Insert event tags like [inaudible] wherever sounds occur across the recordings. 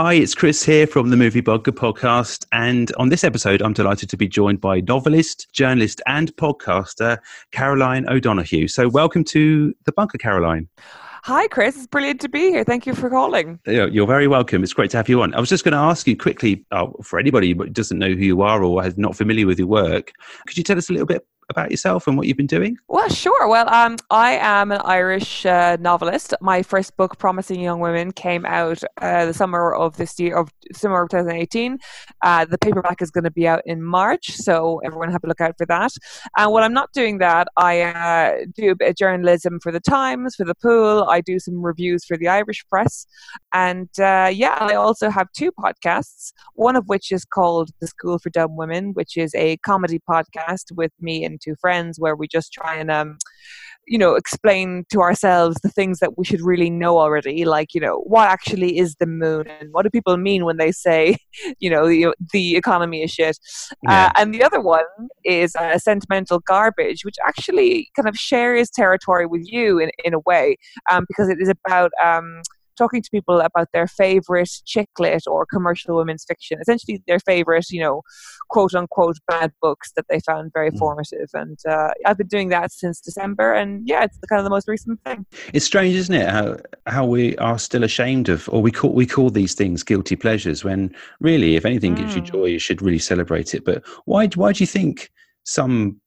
Hi, it's Chris here from the Movie Bunker podcast. And on this episode, I'm delighted to be joined by novelist, journalist, and podcaster Caroline O'Donoghue. So, welcome to the Bunker, Caroline. Hi, Chris. It's brilliant to be here. Thank you for calling. You're very welcome. It's great to have you on. I was just going to ask you quickly oh, for anybody who doesn't know who you are or is not familiar with your work, could you tell us a little bit about yourself and what you've been doing? Well, sure. Well, um, I am an Irish uh, novelist. My first book, Promising Young Women, came out uh, the summer of this year, of summer of 2018. Uh, the paperback is going to be out in March, so everyone have a look out for that. And when I'm not doing that, I uh, do a bit of journalism for the Times, for the Pool. I do some reviews for the Irish Press, and uh, yeah, I also have two podcasts. One of which is called The School for Dumb Women, which is a comedy podcast with me and two friends where we just try and um, you know explain to ourselves the things that we should really know already like you know what actually is the moon and what do people mean when they say [laughs] you know the, the economy is shit yeah. uh, and the other one is uh, sentimental garbage which actually kind of shares territory with you in, in a way um, because it is about um, talking to people about their favorite chick lit or commercial women's fiction, essentially their favorite, you know, quote unquote bad books that they found very mm. formative. And uh, I've been doing that since December, and yeah, it's the kind of the most recent thing. It's strange, isn't it? How how we are still ashamed of, or we call we call these things guilty pleasures when really, if anything mm. gives you mm. joy, you should really celebrate it. But why why do you think some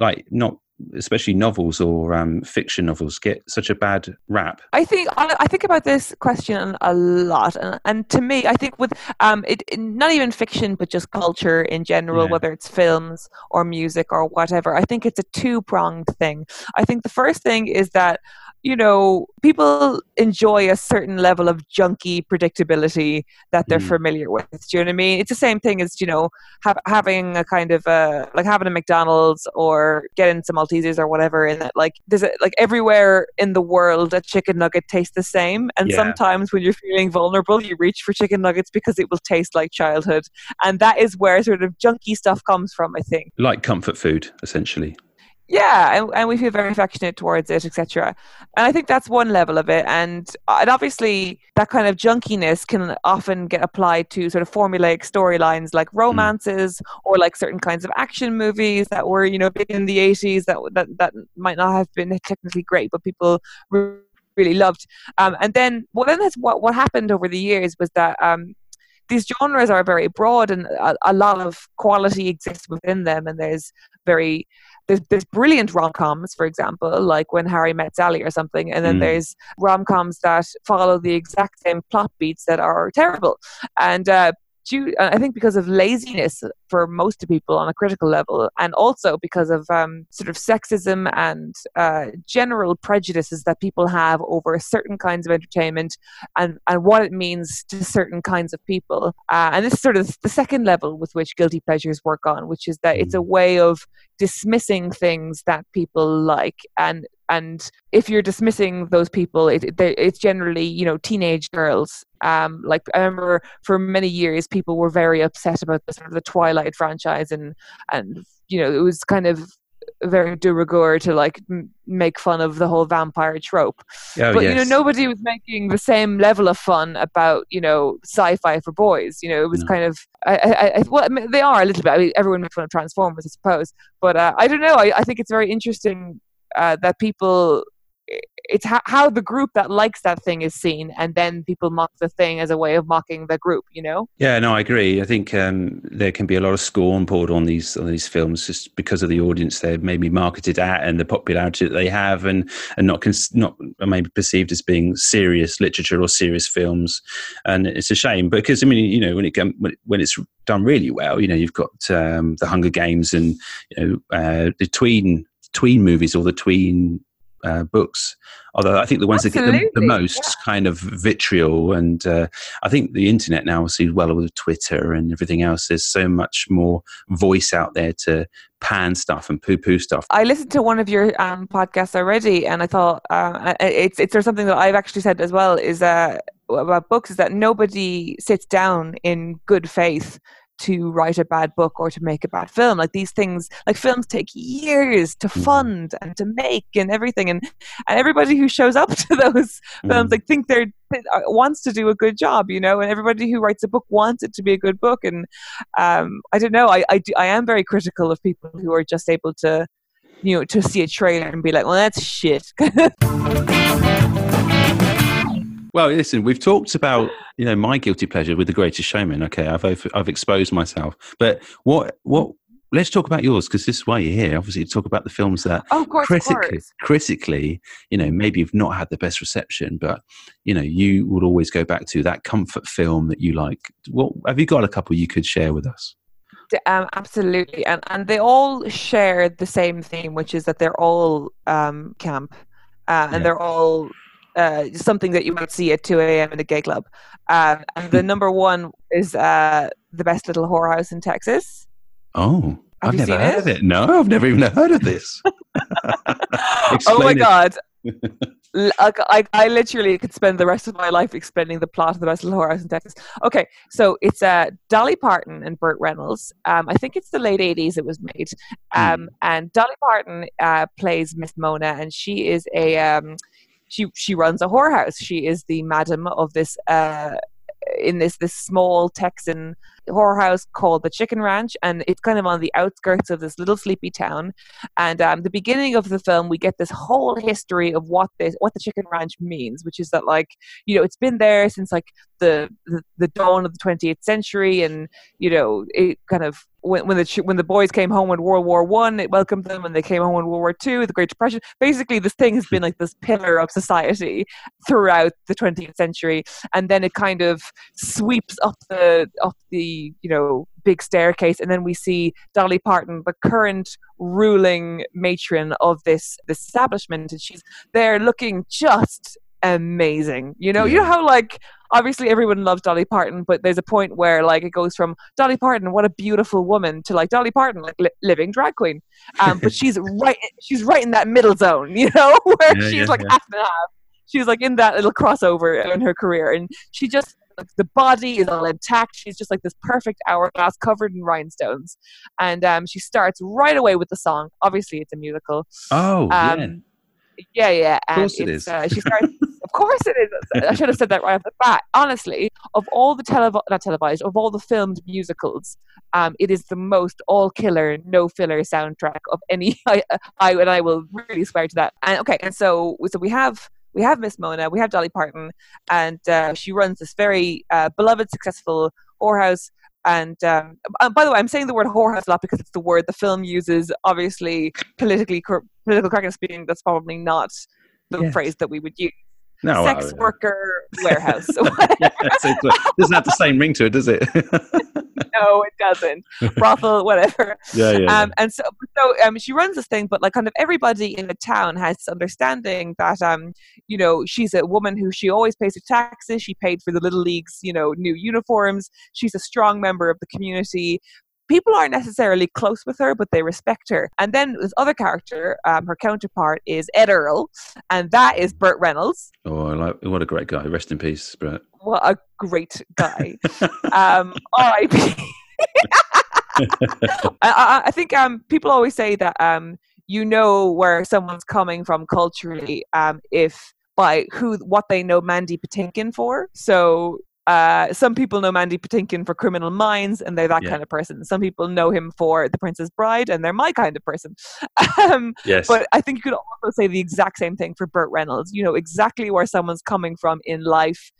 like not especially novels or um, fiction novels get such a bad rap? I think I think about this question a lot, and, and to me, I think with um, it, not even fiction, but just culture in general, yeah. whether it's films or music or whatever. I think it's a two pronged thing. I think the first thing is that you know, people enjoy a certain level of junky predictability that they're mm. familiar with. Do you know what I mean? It's the same thing as, you know, have, having a kind of a, like having a McDonald's or getting some Maltesers or whatever. And that, like, there's a, like everywhere in the world, a chicken nugget tastes the same. And yeah. sometimes when you're feeling vulnerable, you reach for chicken nuggets because it will taste like childhood. And that is where sort of junky stuff comes from, I think. Like comfort food, essentially yeah and, and we feel very affectionate towards it etc and i think that's one level of it and and obviously that kind of junkiness can often get applied to sort of formulaic storylines like hmm. romances mm. or like certain kinds of action movies that were you know big in the 80s that that, that might not have been technically great but people really loved um, and then well then that's what what happened over the years was that um, these genres are very broad and a, a, lot of quality exists within them and there's very there's, there's brilliant rom-coms for example like when harry met sally or something and then mm. there's rom-coms that follow the exact same plot beats that are terrible and uh, due, I think, because of laziness for most people on a critical level, and also because of um, sort of sexism and uh, general prejudices that people have over certain kinds of entertainment and, and what it means to certain kinds of people. Uh, and this is sort of the second level with which guilty pleasures work on, which is that it's a mm. way of dismissing things that people like and and if you're dismissing those people it, it, it's generally you know teenage girls um like i remember for many years people were very upset about the sort of the twilight franchise and and you know it was kind of very de rigueur to like m- make fun of the whole vampire trope. Oh, but yes. you know, nobody was making the same level of fun about you know sci-fi for boys. You know, it was no. kind of I, I, I well, I mean, they are a little bit. I mean, everyone makes fun of Transformers, I suppose, but uh, I don't know. I, I think it's very interesting uh, that people it's how, how the group that likes that thing is seen and then people mock the thing as a way of mocking the group you know? Yeah no i agree. I think um, there can be a lot of scorn poured on these on these films just because of the audience they're maybe marketed at and the popularity that they have and and not cons- not maybe perceived as being serious literature or serious films. And it's a shame because i mean you know when it when it's done really well you know you've got um, the hunger games and you know uh, the tween tween movies or the tween uh, books. Although I think the ones Absolutely. that get the, the most yeah. kind of vitriol, and uh, I think the internet now sees well with Twitter and everything else. There's so much more voice out there to pan stuff and poo-poo stuff. I listened to one of your um, podcasts already, and I thought uh, it's it's there's something that I've actually said as well is uh, about books is that nobody sits down in good faith to write a bad book or to make a bad film. Like these things, like films take years to Mhm. fund and to make and everything. And and everybody who shows up [laughs] to those films Mm. like think they're th- uh, wants to do a good job, you know. And everybody who writes a book wants it to be a good book. And um, I don't know. I I, do, I am very critical of people who are just able to. You know, to see a trailer and be like, "Well, that's shit." [laughs] Well, listen, we've talked about you know my guilty pleasure with the Greatest Showman. Okay, I've over- I've exposed myself, but what what? Let's talk about yours because this is why you're here. Obviously, to talk about the films that oh, course, critically, critically, you know, maybe you've not had the best reception, but you know, you would always go back to that comfort film that you like. What have you got? A couple you could share with us? Um, absolutely, and and they all share the same theme, which is that they're all um, camp, uh, and Yeah. they're all uh, something that you might see at two a.m. in a gay club. Um, and the number one is uh, the best little whorehouse in Texas. Oh, Have I've never heard it? of it. No, I've never even heard of this. [laughs] oh my it. god! [laughs] Like, I, I literally could spend the rest of my life explaining the plot of the best little whorehouse in Texas. Okay, so it's uh, Dolly Parton and Burt Reynolds. Um, I think it's the late '80s it was made. Um, and Dolly Parton uh, plays Miss Mona, and she is a um, she she runs a whorehouse. She is the madam of this uh, in this this small Texan whorehouse called the Chicken Ranch, and it's kind of on the outskirts of this little sleepy town. And um, the beginning of the film, we get this whole history of what this what the Chicken Ranch means, which is that like you know it's been there since like the the, the dawn of the 20th century, and you know it kind of when, when the when the boys came home in World War One, it welcomed them. When they came home in World War Two, the Great Depression. Basically, this thing has been like this pillar of society throughout the 20th century, and then it kind of sweeps up the up the you know big staircase, and then we see Dolly Parton, the current ruling matron of this this establishment, and she's there looking just amazing. You know, you know how like obviously everyone loves Dolly Parton, but there's a point where like it goes from Dolly Parton, what a beautiful woman, to like Dolly Parton, like li- living drag queen. Um, but she's [laughs] right, she's right in that middle zone, [laughs] you know, where Yeah, she's yeah, like yeah. half and half. She's like in that little crossover in her career, and she just like, the body is all intact. She's just like this perfect hourglass covered in rhinestones, and um, she starts right away with the song. Obviously, it's a musical. Oh, yeah. Um, yeah, yeah. And course it is. Uh, she [laughs] starts. of course it is. I should have said that right off the bat. Honestly, of all the telev- not televised, of all the filmed musicals, um, it is the most all killer, no filler soundtrack of any. [laughs] I, I and I will really swear to that. And okay, and so so we have. We have Miss Mona, we have Dolly Parton, and uh, she runs this very uh, beloved, successful whorehouse. And um, by the way, I'm saying the word whorehouse a lot because it's the word the film uses. Obviously, politically cor- political correctness being that's probably not the Yes. phrase that we would use. No, Sex worker warehouse. yeah, so it doesn't have the same ring to it, does it? [laughs] no, it doesn't. Brothel, [laughs] whatever. yeah, yeah. Um, and so, so um, she runs this thing, but like kind of everybody in the town has this understanding that, um, you know, she's a woman who she always pays her taxes. She paid for the little league's, you know, new uniforms. She's a strong member of the community. People aren't necessarily close with her, but they respect her. And then this other character, um, her counterpart is Ed Earl, and that is Burt Reynolds. oh, I like, what a great guy. Rest in peace, Brett. What a great guy. [laughs] um, R.I.P. [laughs] I, I, I think um, people always say that um, you know where someone's coming from culturally um, if by who what they know Mandy Patinkin for. So uh, some people know Mandy Patinkin for Criminal Minds, and they're that Yeah. kind of person. Some people know him for The Princess Bride, and they're my kind of person. [laughs] um, Yes. but I think you could also say the exact same thing for Burt Reynolds. You know exactly where someone's coming from in life.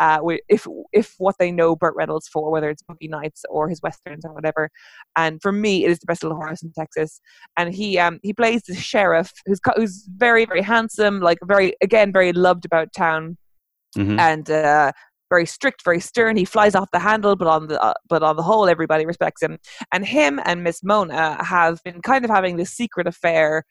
Uh, if if what they know Burt Reynolds for, whether it's Boogie Nights or his westerns or whatever, and for me, it is the best little horse in Texas. And he um he plays the sheriff, who's who's very very handsome, like very again very loved about town, Mhm. and uh, very strict, very stern. He flies off the handle, but on the uh, but on the whole, everybody respects him. And him and Miss Mona have been kind of having this secret affair.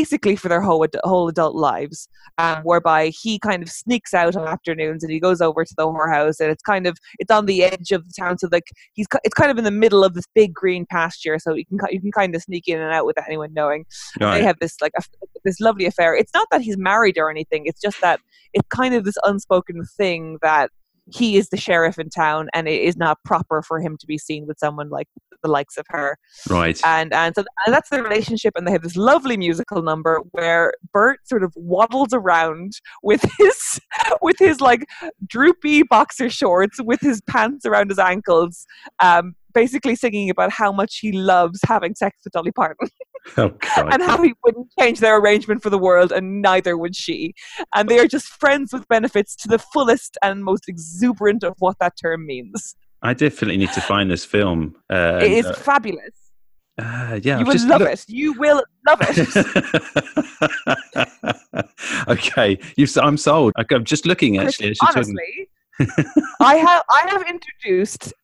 Basically, for their whole ad- whole adult lives, um, whereby he kind of sneaks out on afternoons and he goes over to the whorehouse, and it's kind of it's on the edge of the town, so like he's it's kind of in the middle of this big green pasture, so you can you can kind of sneak in and out without anyone knowing Right. they have this like a, this lovely affair. It's not that he's married or anything. It's just that it's kind of this unspoken thing that he is the sheriff in town and it is not proper for him to be seen with someone like the likes of her. Right. And and so and that's the relationship and they have this lovely musical number where Burt sort of waddles around with [laughs] his with his like droopy boxer shorts with his pants around his ankles um basically singing about how much he loves having sex with dolly parton [laughs] oh, and how he wouldn't change their arrangement for the world, and neither would she. And they are just friends with benefits to the fullest and most exuberant of what that term means. I definitely need to find this film. Uh, it is uh, fabulous. Uh, yeah, you I've will love it. You will love it. [laughs] okay, you. I'm sold. I'm just looking actually. as you're talking. Honestly, I have I have introduced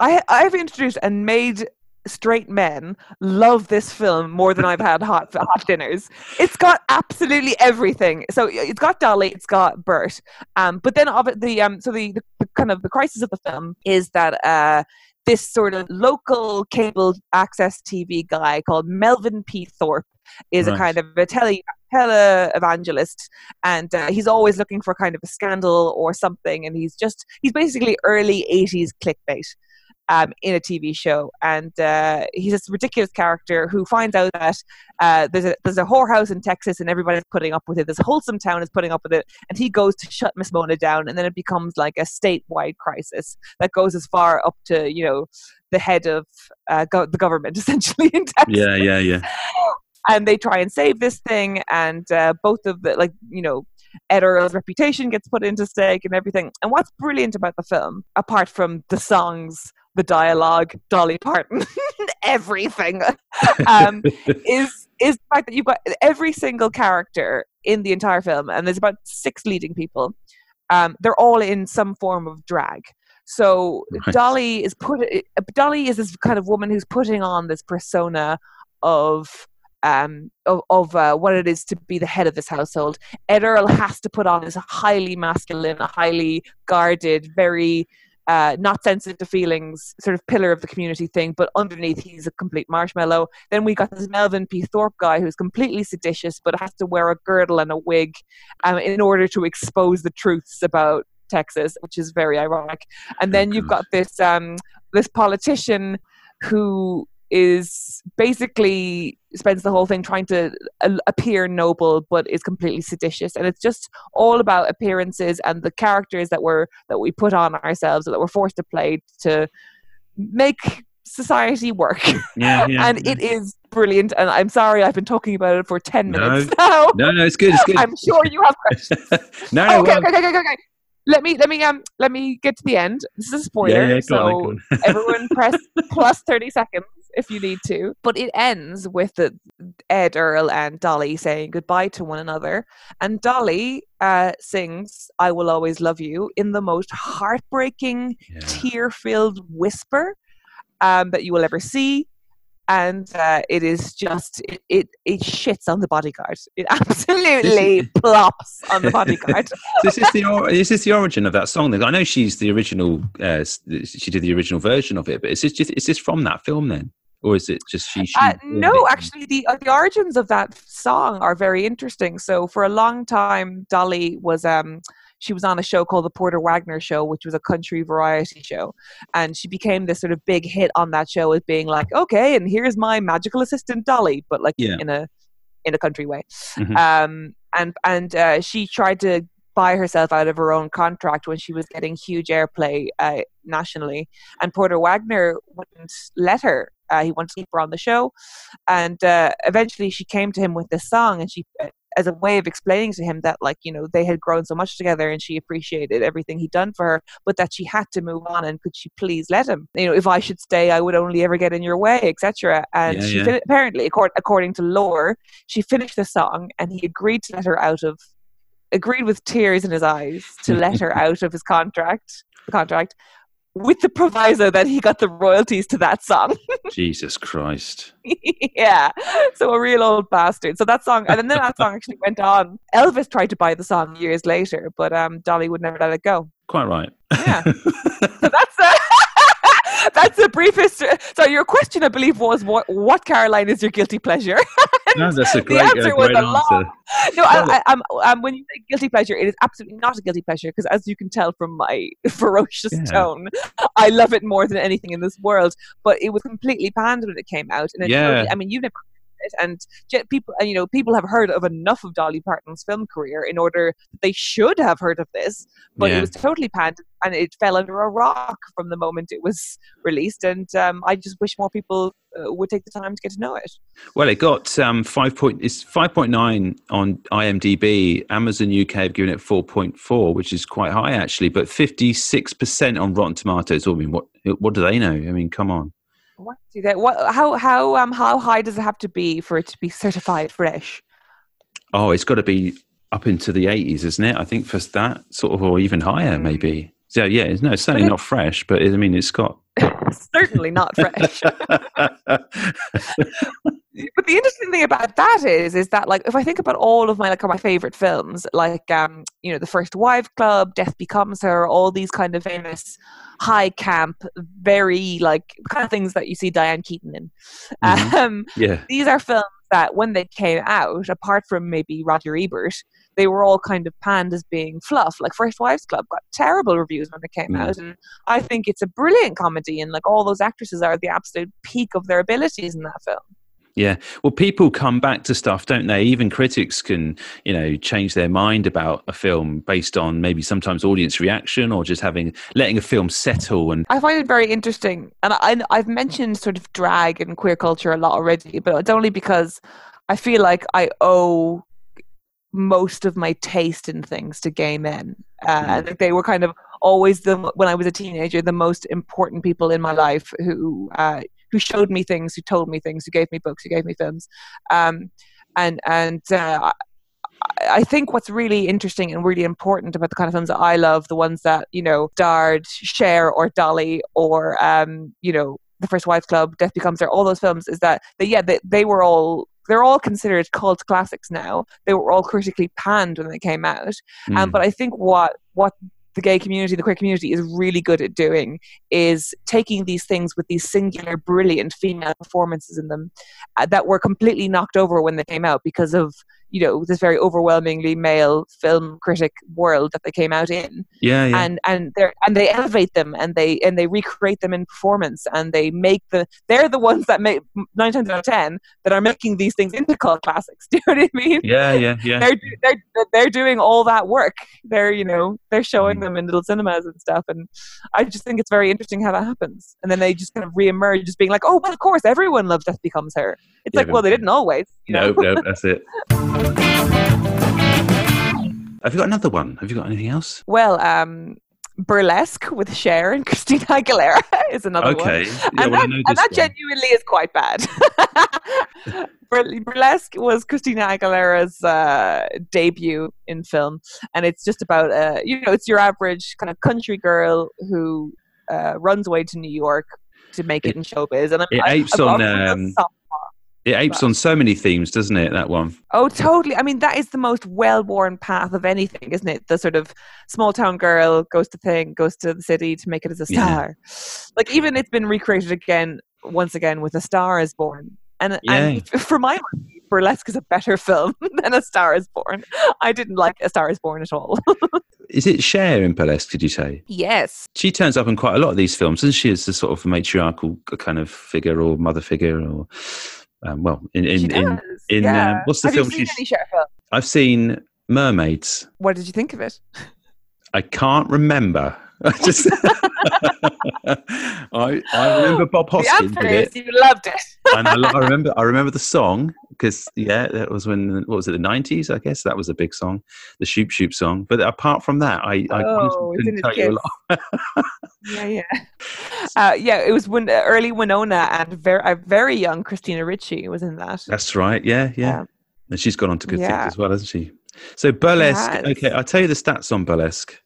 I I have introduced and made straight men love this film more than I've had hot hot dinners. It's got absolutely everything. So it's got Dolly, it's got Burt. Um, but then of the um, so the, the, kind of the crisis of the film is that uh, this sort of local cable access TV guy called Melvin P. Thorpe is a kind of a tele tele evangelist and uh, he's always looking for kind of a scandal or something and he's just he's basically early 80s clickbait um, in a TV show, and uh, he's this ridiculous character who finds out that uh, there's a there's a whorehouse in Texas, and everybody's putting up with it. This wholesome town is putting up with it, and he goes to shut Miss Mona down, and then it becomes like a statewide crisis that goes as far up to you know the head of uh, go- the government [laughs] essentially in Texas Yeah, yeah, yeah. and they try and save this thing and uh, both of the like you know Ed Earl's reputation gets put into stake and everything. And what's brilliant about the film, apart from the songs, the dialogue, Dolly Parton, [laughs] everything, um, [laughs] is is the fact that you've got every single character in the entire film, and there's about six leading people. Um, they're all in some form of drag. So Right. Dolly is put. Dolly is this kind of woman who's putting on this persona of um, of, of uh, what it is to be the head of this household. Ed Earl has to put on this highly masculine, highly guarded, very uh, not sensitive to feelings, sort of pillar of the community thing, but underneath he's a complete marshmallow. Then we got this Melvin P. Thorpe guy who's completely seditious, but has to wear a girdle and a wig um, in order to expose the truths about Texas, which is very ironic. And then you've got this um, this politician who is basically spends the whole thing trying to uh, appear noble but is completely seditious and it's just all about appearances and the characters that we're that we put on ourselves that we're forced to play to make society work Yeah, yeah. [laughs] and it is brilliant and i'm sorry i've been talking about it for 10 No. minutes [laughs] now no, no, it's good. It's good. i'm sure you have questions [laughs] no, no, okay, well, okay, okay, okay, okay. Let me let me um let me get to the end. This is a spoiler, yeah, yeah, so on, then, go on. [laughs] everyone press plus thirty seconds if you need to. But it ends with the Ed Earl and Dolly saying goodbye to one another, and Dolly uh, sings "I Will Always Love You" in the most heartbreaking, Yeah. tear-filled whisper um, that you will ever see. And uh, it is just it, it it shits on the bodyguard. It [laughs] absolutely plops on the bodyguard. [laughs] this is the or- is this the origin of that song? I know she's the original. Uh, she did the original version of it, but is this just is this from that film then, or is it just she? she Uh, no, actually, the uh, the origins of that song are very interesting. So, for a long time, Dolly was um she was on a show called the Porter Wagoner Show, which was a country variety show, and she became this sort of big hit on that show as being like, okay, and here's my magical assistant Dolly, but like Yeah. in a in a country way. Mhm. Um, and and uh, she tried to buy herself out of her own contract when she was getting huge airplay uh, nationally, and Porter Wagoner wouldn't let her. Uh, he wanted to keep her on the show, and uh, eventually she came to him with this song, and she, as a way of explaining to him that, like you know, they had grown so much together, and she appreciated everything he'd done for her, but that she had to move on, and could she please let him? You know, if I should stay, I would only ever get in your way, etc. And Yeah, she yeah. fin- apparently, accord- according to lore, she finished the song, and he agreed to let her out of agreed with tears in his eyes to let her [laughs] out of his contract contract with the proviso that he got the royalties to that song [laughs] Jesus Christ. yeah so a real old bastard so that song and then that song actually went on elvis tried to buy the song years later but um dolly would never let it go Quite right. Yeah. [laughs] so that's a, [laughs] that's the briefest so your question i believe was what what caroline is your guilty pleasure No, that's a the great, answer uh, was a answer. No, I, I, um, um, when you say guilty pleasure, it is absolutely not a guilty pleasure because, as you can tell from my [laughs] ferocious Yeah. tone, I love it more than anything in this world. But it was completely panned when it came out, and Yeah. totally, I mean, you've never it, and people, you know, people have heard of enough of Dolly Parton's film career in order they should have heard of this, but Yeah. it was totally panned and it fell under a rock from the moment it was released. And um, I just wish more people uh, would take the time to get to know it. Well, it got um, five point. It's five point nine on IMDb. Amazon UK have given it four point four, which is quite high actually. But fifty six percent on Rotten Tomatoes. I mean, what what do they know? I mean, come on. What do that? What? How? How? Um. How high does it have to be for it to be certified fresh? Oh, it's got to be up into the eighties, isn't it? I think for that sort of, or even higher, Mm. maybe. So yeah, it's, no, it's certainly not fresh, but it, I mean, it's got. [laughs] Certainly not fresh. [laughs] the interesting thing about that is, is that like if I think about all of my like my favorite films, like um, you know, The First Wives Club, Death Becomes Her, all these kind of famous high camp, very like kind of things that you see Diane Keaton in. Mhm. Um, yeah, these are films that when they came out, apart from maybe Roger Ebert, they were all kind of panned as being fluff. Like First Wives Club got terrible reviews when it came Mm. out, and I think it's a brilliant comedy, and like all those actresses are at the absolute peak of their abilities in that film. Yeah. Well, people come back to stuff, don't they? Even critics can, you know, change their mind about a film based on maybe sometimes audience reaction or just having letting a film settle. And I find it very interesting, and I, I've mentioned sort of drag and queer culture a lot already, but it's only because I feel like I owe most of my taste in things to gay men. Uh, Mm. they were kind of always the when I was a teenager the most important people in my life who uh, who showed me things, who told me things, who gave me books, who gave me films, um, and and. Uh, I- think what's really interesting and really important about the kind of films that I love, the ones that you know, Dard, Cher or Dolly or um, you know The First Wives Club, Death Becomes Her, all those films, is that they, yeah they, they were all they're all considered cult classics now. They were all critically panned when they came out, um, Mm. but I think what what the gay community, the queer community, is really good at doing is taking these things with these singular, brilliant female performances in them uh, that were completely knocked over when they came out because of you know this very overwhelmingly male film critic world that they came out in yeah, yeah. and and they and they elevate them and they and they recreate them in performance and they make the they're the ones that make nine times out of ten that are making these things into cult classics [laughs] do you know what I mean yeah, yeah, yeah. they're they're they're doing all that work. They're you know they're showing Mm. them in little cinemas and stuff, and I just think it's very interesting how that happens. And then they just kind of reemerge as being like, oh well, of course everyone loves Death Becomes Her. It's Yeah, like, well, they didn't always. You know? No, no, that's it. [laughs] Have you got another one? Have you got anything else? Well, um, Burlesque with Cher and [laughs] Christina Aguilera is another one. Okay. Yeah, and well, that, and that genuinely is quite bad. [laughs] Burlesque was Christina Aguilera's uh, debut in film, and it's just about uh, you know it's your average kind of country girl who uh, runs away to New York to make it, in showbiz, and I'm, it I- apes I'm on, um, It apes on so many themes, doesn't it? That one. Oh, totally. I mean, that is the most well-worn path of anything, isn't it? The sort of small-town girl goes to thing, goes to the city to make it as a Yeah. star. Like even it's been recreated again, once again, with A Star Is Born. And, Yeah. and [laughs] for my money, Burlesque is a better [laughs] film than A Star Is Born. I didn't like A Star Is Born at all. [laughs] Is it Cher in Burlesque? Did you say? yes. She turns up in quite a lot of these films, doesn't she? As a sort of matriarchal kind of figure or mother figure, or um, well, in in, in in, yeah. um, what's the Have film You seen she's- film? I've seen Mermaids. What did you think of it? I can't remember. [laughs] I just [laughs] I I remember [gasps] Bob Hoskins answer did it, you loved it. [laughs] and I, I remember I remember the song because yeah, that was when what was it the nineties? I guess that was a big song, the Shoop Shoop song. But apart from that, I I Oh, honestly it's in couldn't tell you a lot. yeah, yeah. [laughs] Uh, yeah, it was when early Winona and very, a very young Christina Ricci was in that. That's right. Yeah, yeah. Yeah. And she's gone on to good Yeah. things as well, hasn't she? So burlesque. has. Okay, I'll tell you the stats on burlesque.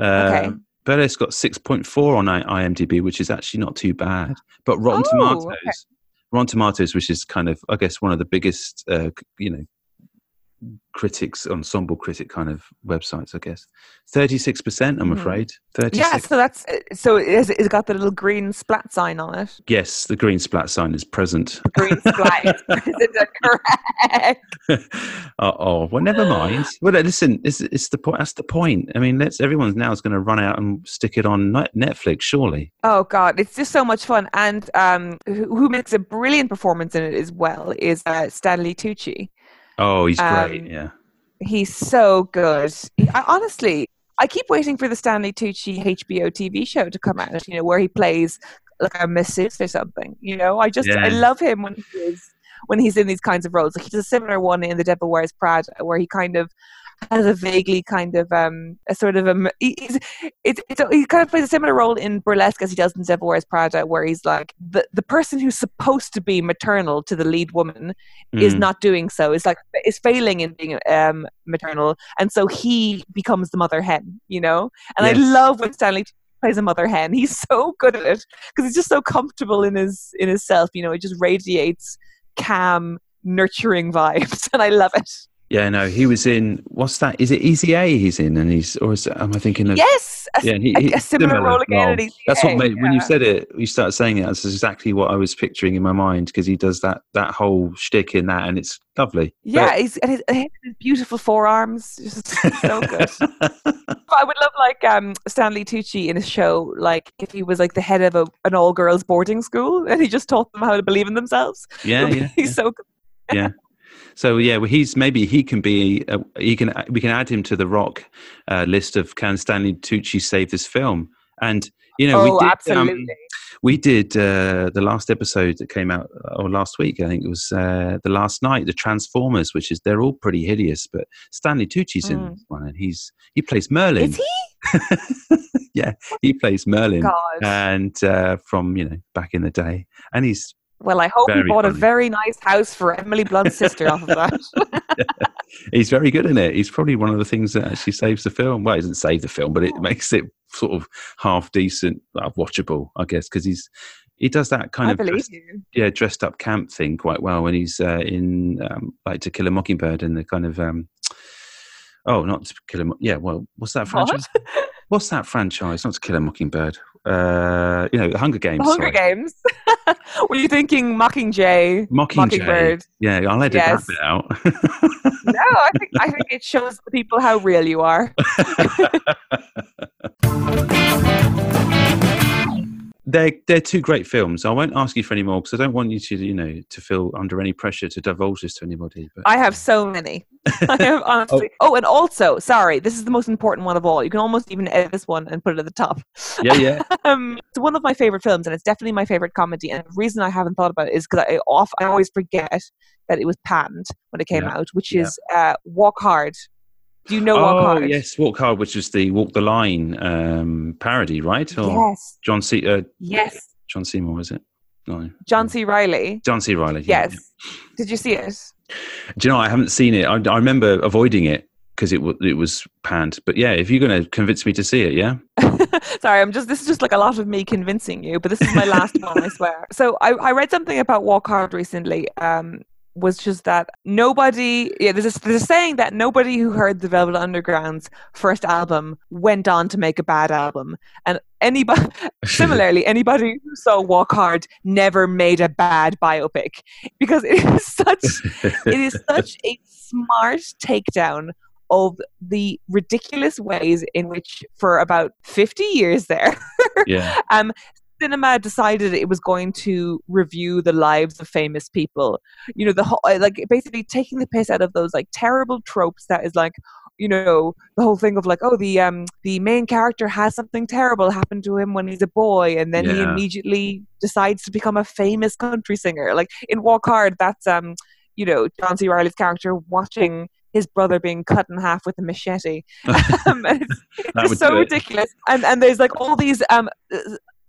Uh, Okay. Burlesque got six point four on IMDb, which is actually not too bad. But Rotten Oh, Tomatoes, okay. Rotten Tomatoes, which is kind of, I guess, one of the biggest, uh, you know, critics, ensemble critic kind of websites, I guess. 36%, I'm Hmm. afraid. 36. Yeah, so that's so it's, it's got the little green splat sign on it. Yes, the green splat sign is present. Green splat. is [laughs] correct? [laughs] oh, oh, well, never mind. Well, listen, it's, it's the point. That's the point. I mean, let's. Everyone now is going to run out and stick it on Netflix, surely. Oh God, it's just so much fun. And um, who, who makes a brilliant performance in it as well is uh, Stanley Tucci. Oh, he's great. Um, Yeah. He's so good. I, honestly, I keep waiting for the Stanley Tucci HBO TV show to come out. You know, where he plays like a masseuse or something. You know, I just I love him when he is when he's in these kinds of roles. Like he does a similar one in The Devil Wears Prada, where he kind of has a vaguely kind of um a sort of a he's it's, it's he kind of plays a similar role in burlesque as he does in Devil Wears Prada, where he's like the the person who's supposed to be maternal to the lead woman is Mm. not doing so. Is like is failing in being um maternal, and so he becomes the mother hen. You know, and I love when Stanley plays a mother hen. He's so good at it because he's just so comfortable in his in his self. You know, it just radiates calm, nurturing vibes, [laughs] and I love it. Yeah, no, he was in. What's that? Is it Easy A? He's in, and he's or is, am I thinking of? Yes, a, Yeah, he, a- a similar role again role. at That's what made when you said it. You started saying it. That's exactly what I was picturing in my mind because he does that that whole shtick in that, and it's lovely. Yeah, he's and his, his beautiful forearms, just so good. [laughs] But I would love like um Stanley Tucci in a show, like if he was like the head of a, an all girls boarding school and he just taught them how to believe in themselves. yeah, yeah. [laughs] he's so good. So yeah, well, he's maybe he can be uh, he can we can add him to the rock uh, list of can Stanley Tucci save this film? And you know, oh, we did, um, we did uh, the last episode that came out or last week. I think it was uh, the last night. The Transformers, which is they're all pretty hideous, but Stanley Tucci's in Mm. one, and he's he plays Merlin. Is he? [laughs] yeah, he plays Merlin, God. and uh, from you know back in the day, and he's well, I hope he very bought a very nice house for Emily Blunt's sister off of that. [laughs] he's very good in it. He's probably one of the things that actually saves the film. Well, it doesn't save the film, but it makes it sort of half decent, well, watchable, I guess, because he's he does that kind I of believe dressed, you. yeah dressed up camp thing quite well when he's uh, in um, like To Kill a Mockingbird and the kind of um, oh not To Kill a Mo- yeah well what's that What? franchise? What's that franchise? Not To Kill a Mockingbird. Uh, you know, Hunger Games. The Hunger sorry. Games. [laughs] Were you thinking Mockingjay? Mockingjay. Mockingbird. Yeah, I'll edit Yes. that bit out. [laughs] No, I think I think it shows the people how real you are. [laughs] they're they're two great films. I won't ask you for any more because I don't want you to you know to feel under any pressure to divulge this to anybody. But I have so many. [laughs] I have honestly. Oh. and also, sorry, this is the most important one of all. You can almost even edit this one and put it at the top. yeah, yeah, [laughs] Um, it's one of my favorite films, and it's definitely my favorite comedy. And the reason I haven't thought about it is because I off I always forget that it was panned when it came Yeah, out, which yeah. is uh, Walk Hard. Do you know oh Walk Hard? yes, Walk Hard, which is the Walk the Line um, parody, right? Or Yes. John C. Uh, Yes. John Seymour, is it? No, John C. Reilly. John C. Reilly. yeah, Yes. Did you see it? Do you know? I haven't seen it. I, I remember avoiding it because it w- it was panned. But yeah, if you're going to convince me to see it, yeah, [laughs] Sorry, I'm just. This is just like a lot of me convincing you, but this is my last [laughs] one, I swear. So I, I read something about Walk Hard recently. Um, was just that nobody. Yeah, there's a, there's a saying that nobody who heard the Velvet Underground's first album went on to make a bad album, and anybody [laughs] similarly anybody who saw Walk Hard never made a bad biopic because it is such it is [laughs] such a smart takedown of the ridiculous ways in which for about 50 years there yeah, [laughs] um cinema decided it was going to review the lives of famous people. You know the whole uh, like basically taking the piss out of those like terrible tropes that is like you know the whole thing of like oh the um the main character has something terrible happen to him when he's a boy and then he immediately decides to become a famous country singer. Like in walk hard that's um you know john c. Reilly's character watching his brother being cut in half with a machete. [laughs] [laughs] Um, it's, it's That just would so it. ridiculous. And and there's like all these um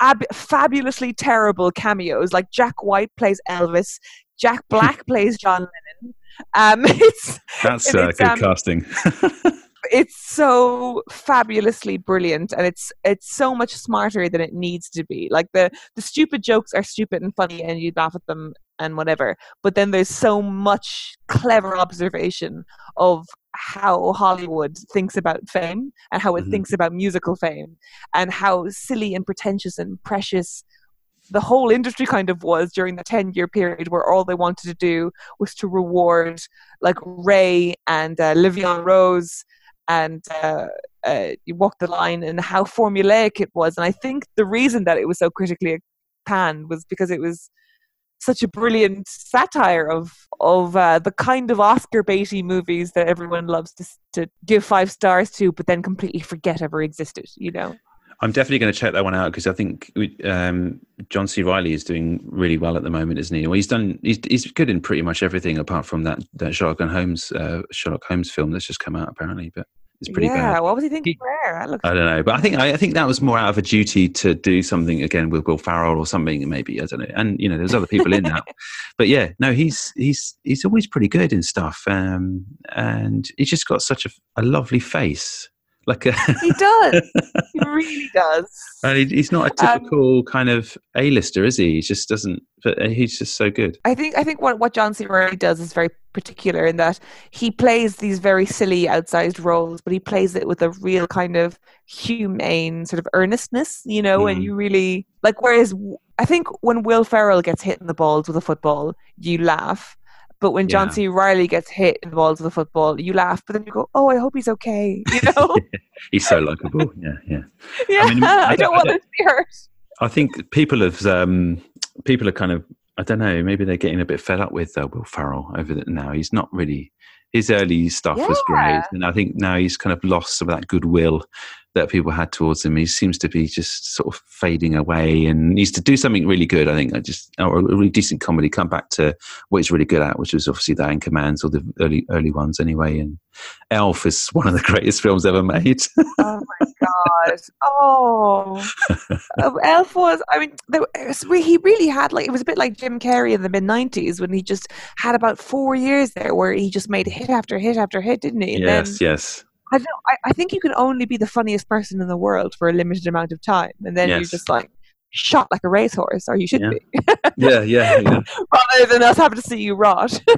ab- fabulously terrible cameos like jack white plays elvis jack [laughs] black plays john lennon um [laughs] it's that's uh, it's, good um, casting. [laughs] it's so fabulously brilliant and it's it's so much smarter than it needs to be like the the stupid jokes are stupid and funny and you laugh at them and whatever. But then there's so much clever observation of how Hollywood thinks about fame and how it Mhm. thinks about musical fame and how silly and pretentious and precious the whole industry kind of was during the 10 year period where all they wanted to do was to reward like Ray and uh, La Vie en Rose and uh, uh, you walk the line and how formulaic it was. And I think the reason that it was so critically panned was because it was such a brilliant satire of of uh, the kind of Oscar baity movies that everyone loves to to give five stars to, but then completely forget ever existed. You know. I'm definitely going to check that one out because I think um, John C. Reilly is doing really well at the moment, isn't he? Well, he's done. He's, he's good in pretty much everything apart from that that Sherlock Holmes uh, Sherlock Holmes film that's just come out apparently, but it's pretty yeah. bad. What was he thinking He- there? I don't know, but I think I, I think that was more out of a duty to do something again with Will Ferrell or something, maybe I don't know. And you know, there's other people in that, [laughs] but yeah, no, he's he's he's always pretty good in stuff, um, and he's just got such a, a lovely face, like a. [laughs] he does. he really [laughs] does. And he, he's not a Um, typical kind of A-lister, is he? He just doesn't. But uh, he's just so good. I think I think what what John C. Reilly does is very particular in that he plays these very silly, outsized roles, but he plays it with a real kind of humane sort of earnestness, you know. And Mhm. you really like. Whereas I think when Will Ferrell gets hit in the balls with a football, you laugh. But when John Yeah. C. Reilly gets hit in the balls of the football, you laugh. But then you go, "Oh, I hope he's okay." You [laughs] know? He's so likable. yeah, yeah. [laughs] yeah, mean, I, I don't don't- want him to be hurt. I think people have um, people are kind of I don't know maybe they're getting a bit fed up with uh, Will Ferrell over the, now. He's not really his early stuff was great, and I think now he's kind of lost some of that goodwill that people had towards him. He seems to be just sort of fading away, and needs to do something really good. I think I just or a really decent comedy. Come back to what he's really good at, which was obviously the Anchormans or the early early ones anyway. And Elf is [laughs] one of the greatest films ever made. Oh my god! Oh, Um, [laughs] Elf was. I mean, there, was he really had like it was a bit like Jim Carrey in the mid '90s when he just had about four years there where he just made hit after hit after hit, didn't he? And yes, then yes. I don't. I, I think you can only be the funniest person in the world for a limited amount of time, and then you're just like shot like a racehorse, or you should Yeah. be, Yeah, yeah, yeah. [laughs] rather than us having to see you rot. [laughs]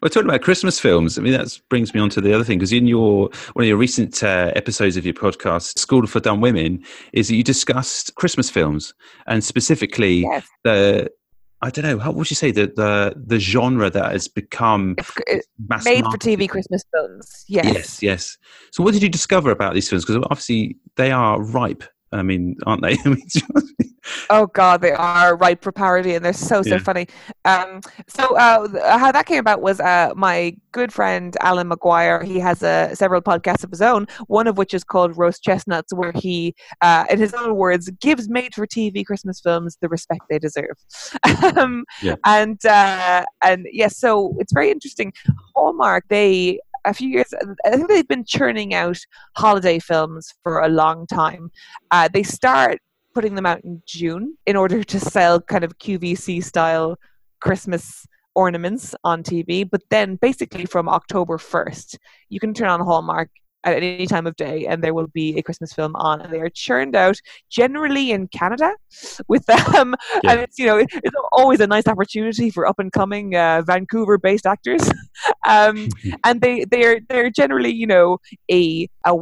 We're talking about Christmas films. I mean, that brings me on to the other thing because in your one of your recent uh, episodes of your podcast, School for Dumb Women, is that you discussed Christmas films and specifically yes, the I don't know how would you say the the the genre that has become it's, it's mass made for? TV Christmas films. Yes. Yes, yes. So, what did you discover about these films? Because obviously they are ripe. I mean, aren't they? [laughs] Oh God, they are ripe for parody, and they're so so Yeah. funny. Um, so uh, how that came about was uh, my good friend Alan McGuire. He has uh, several podcasts of his own. One of which is called Roast Chestnuts, where he, uh, in his own words, gives made-for-TV Christmas films the respect they deserve. [laughs] um, Yeah. And uh, and yes, so it's very interesting. Hallmark they. A few years, I think they've been churning out holiday films for a long time. Uh, they start putting them out in June in order to sell kind of QVC style Christmas ornaments on TV. But then basically from October 1st, you can turn on Hallmark at any time of day and there will be a Christmas film on. And they are churned out generally in Canada with them. Yeah. And it's, you know, it's always a nice opportunity for up and coming uh, Vancouver based actors. [laughs] um, [laughs] and they, they're, they're generally, you know, a, a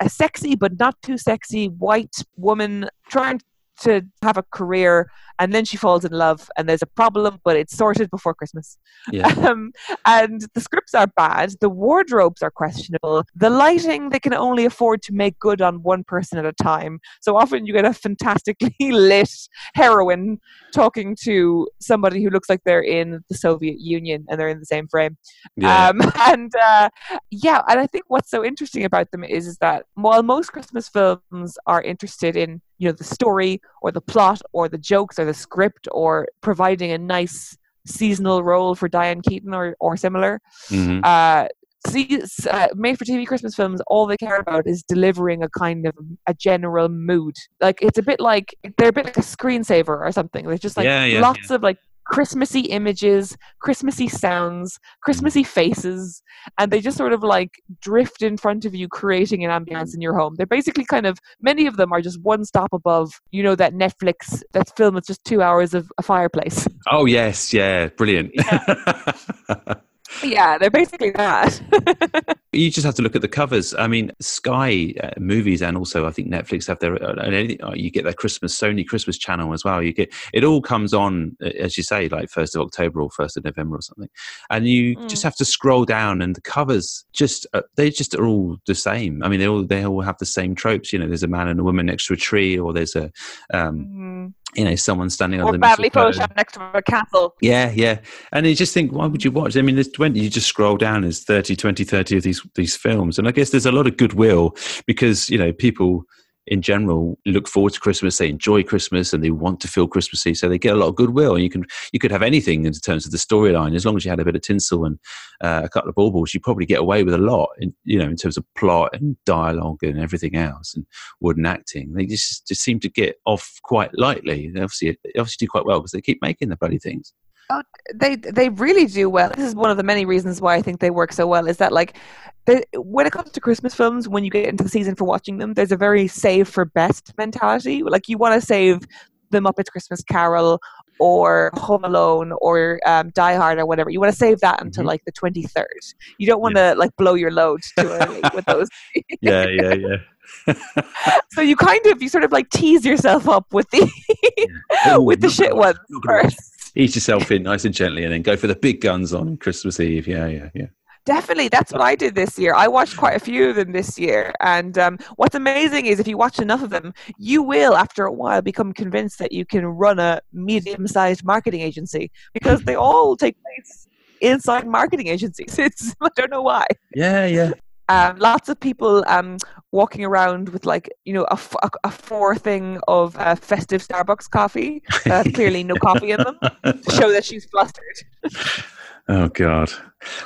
a sexy but not too sexy white woman trying to have a career and then she falls in love and there's a problem but it's sorted before christmas. Yeah, [laughs] um, and the scripts are bad the wardrobes are questionable the lighting they can only afford to make good on one person at a time. So often you get a fantastically [laughs] lit heroine talking to somebody who looks like they're in the soviet union and they're in the same frame. Yeah. um, [laughs] and uh, yeah, and I think what's so interesting about them is, is that while most Christmas films are interested in you know the story or the plot or the jokes or the script or providing a nice seasonal role for Diane Keaton or or similar, Mhm. uh, see, uh, made for TV Christmas films, all they care about is delivering a kind of a general mood. Like it's a bit like they're a bit like a screensaver or something. There's just like Yeah, yeah, lots of like Christmassy images, Christmassy sounds, Christmassy faces, and they just sort of like drift in front of you, creating an ambience in your home. They're basically kind of many of them are just one stop above, you know, that Netflix that film that's just two hours of a fireplace. Oh yes, yeah, brilliant. Yeah. [laughs] yeah, they're basically that. [laughs] you just have to look at the covers. I mean, Sky uh, movies and also I think Netflix have their. Uh, you get their Christmas Sony Christmas channel as well. You get it all comes on uh, as you say, like first of October or first of November or something, and you mm. just have to scroll down and the covers just uh, they just are all the same. I mean, they all they all have the same tropes. You know, there's a man and a woman next to a tree, or there's a um, mm you know someone standing on the badly photoshopped next to a castle. Yeah yeah. And you just think why would you watch? I mean there's 20 you just scroll down there's 30 20 30 of these these films. And i guess there's a lot of goodwill because you know people in general look forward to Christmas, they enjoy Christmas, and they want to feel Christmassy, so they get a lot of goodwill. You can you could have anything in terms of the storyline as long as you had a bit of tinsel and uh, a couple of baubles, you probably get away with a lot. In, you know, in terms of plot and dialogue and everything else, and wooden acting, they just just seem to get off quite lightly. They obviously, they obviously do quite well because they keep making the bloody things. Oh, they they really do well. This is one of the many reasons why I think they work so well. Is that like, they, when it comes to Christmas films, when you get into the season for watching them, there's a very save for best mentality. Like you want to save the Muppets Christmas Carol or Home Alone or um, Die Hard or whatever. You want to save that until mm-hmm. like the 23rd. You don't want to yeah. like blow your load too early with [laughs] those. yeah, yeah, yeah. [laughs] so you kind of you sort of like tease yourself up with the [laughs] yeah. with the shit ones first ease yourself in nice and gently, and then go for the big guns on Christmas Eve. Yeah, yeah, yeah. Definitely, that's what I did this year. I watched quite a few of them this year, and um, what's amazing is if you watch enough of them, you will, after a while, become convinced that you can run a medium-sized marketing agency because they all take place inside marketing agencies. [laughs] It's I don't know why. Yeah, yeah. Um, lots of people um, walking around with like you know a, a, a four thing of uh, festive Starbucks coffee, uh, [laughs] clearly no coffee in them, to show that she's flustered. [laughs] oh God!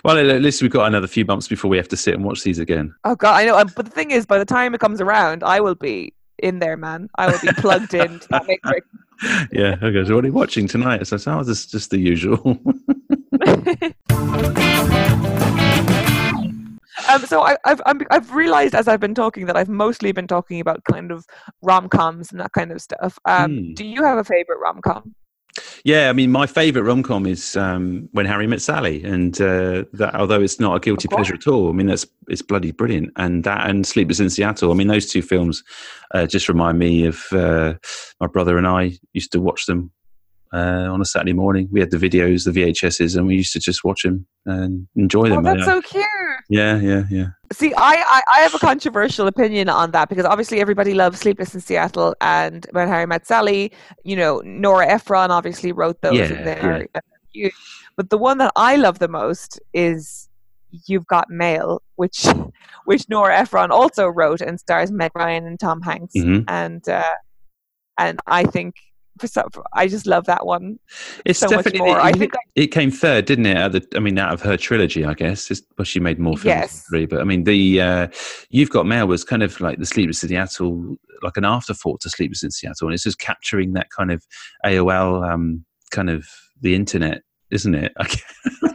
Well, at least we've got another few months before we have to sit and watch these again. Oh God, I know. Um, but the thing is, by the time it comes around, I will be in there, man. I will be plugged in to that matrix. [laughs] yeah. Okay. So what are you watching tonight? So, oh, this just the usual. Um, so I, have i have realized as I've been talking that I've mostly been talking about kind of rom coms and that kind of stuff. Um, mm. Do you have a favorite rom com? Yeah, I mean, my favorite rom com is um, When Harry Met Sally, and uh, that although it's not a guilty pleasure at all, I mean that's it's bloody brilliant. And that and Sleepless in Seattle. I mean, those two films uh, just remind me of uh, my brother and I used to watch them uh, on a Saturday morning. We had the videos, the VHSs, and we used to just watch them and enjoy them. Oh, that's so cute. Yeah, yeah, yeah. See, I, I, I, have a controversial opinion on that because obviously everybody loves Sleepless in Seattle and When Harry Met Sally. You know, Nora Ephron obviously wrote those yeah, in there. Yeah. But the one that I love the most is You've Got Mail, which [laughs] which Nora Ephron also wrote and stars Meg Ryan and Tom Hanks. Mm-hmm. And uh, and I think I just love that one. It's so definitely. Much more. It, I think it came third, didn't it? The, I mean, out of her trilogy, I guess. It's, well, she made more films, yes. three, but I mean, the uh, "You've Got Mail" was kind of like the Sleepless in Seattle, like an afterthought to Sleepless in Seattle, and it's just capturing that kind of AOL um, kind of the internet isn't it? [laughs] I,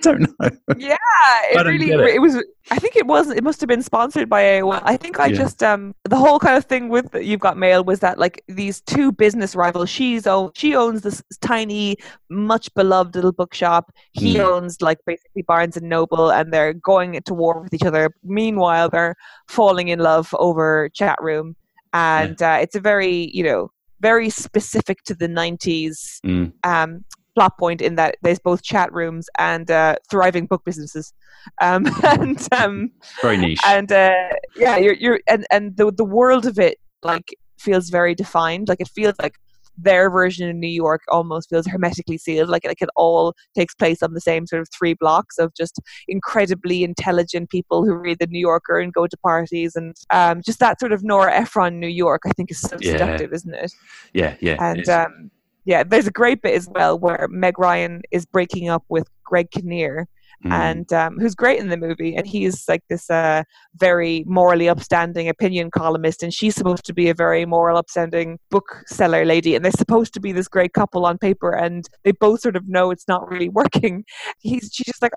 don't know. Yeah, [laughs] it really it. it. was. I think it was. It must have been sponsored by AOL. I think I yeah. just um the whole kind of thing with You've Got Mail was that like these two business rivals. She's own she owns this tiny, much beloved little bookshop. He mm. owns like basically Barnes and Noble, and they're going to war with each other. Meanwhile, they're falling in love over chat room, and yeah. uh, it's a very you know very specific to the 90s mm. um, plot point in that there's both chat rooms and uh, thriving book businesses. Um, [laughs] and um, very niche. And uh, yeah, you're you're and and the the world of it like feels very defined. Like it feels like their version in New York almost feels hermetically sealed. Like like it all takes place on the same sort of three blocks of just incredibly intelligent people who read the New Yorker and go to parties and um, just that sort of Nora Ephron New York. I think is so yeah. seductive, isn't it? Yeah, yeah. And um, yeah, there's a great bit as well where Meg Ryan is breaking up with Greg Kinnear, Mm. and um, who's great in the movie. And he's like this uh, very morally upstanding opinion columnist, and she's supposed to be a very moral, upstanding bookseller lady. And they're supposed to be this great couple on paper, and they both sort of know it's not really [laughs] working. He's she's just like,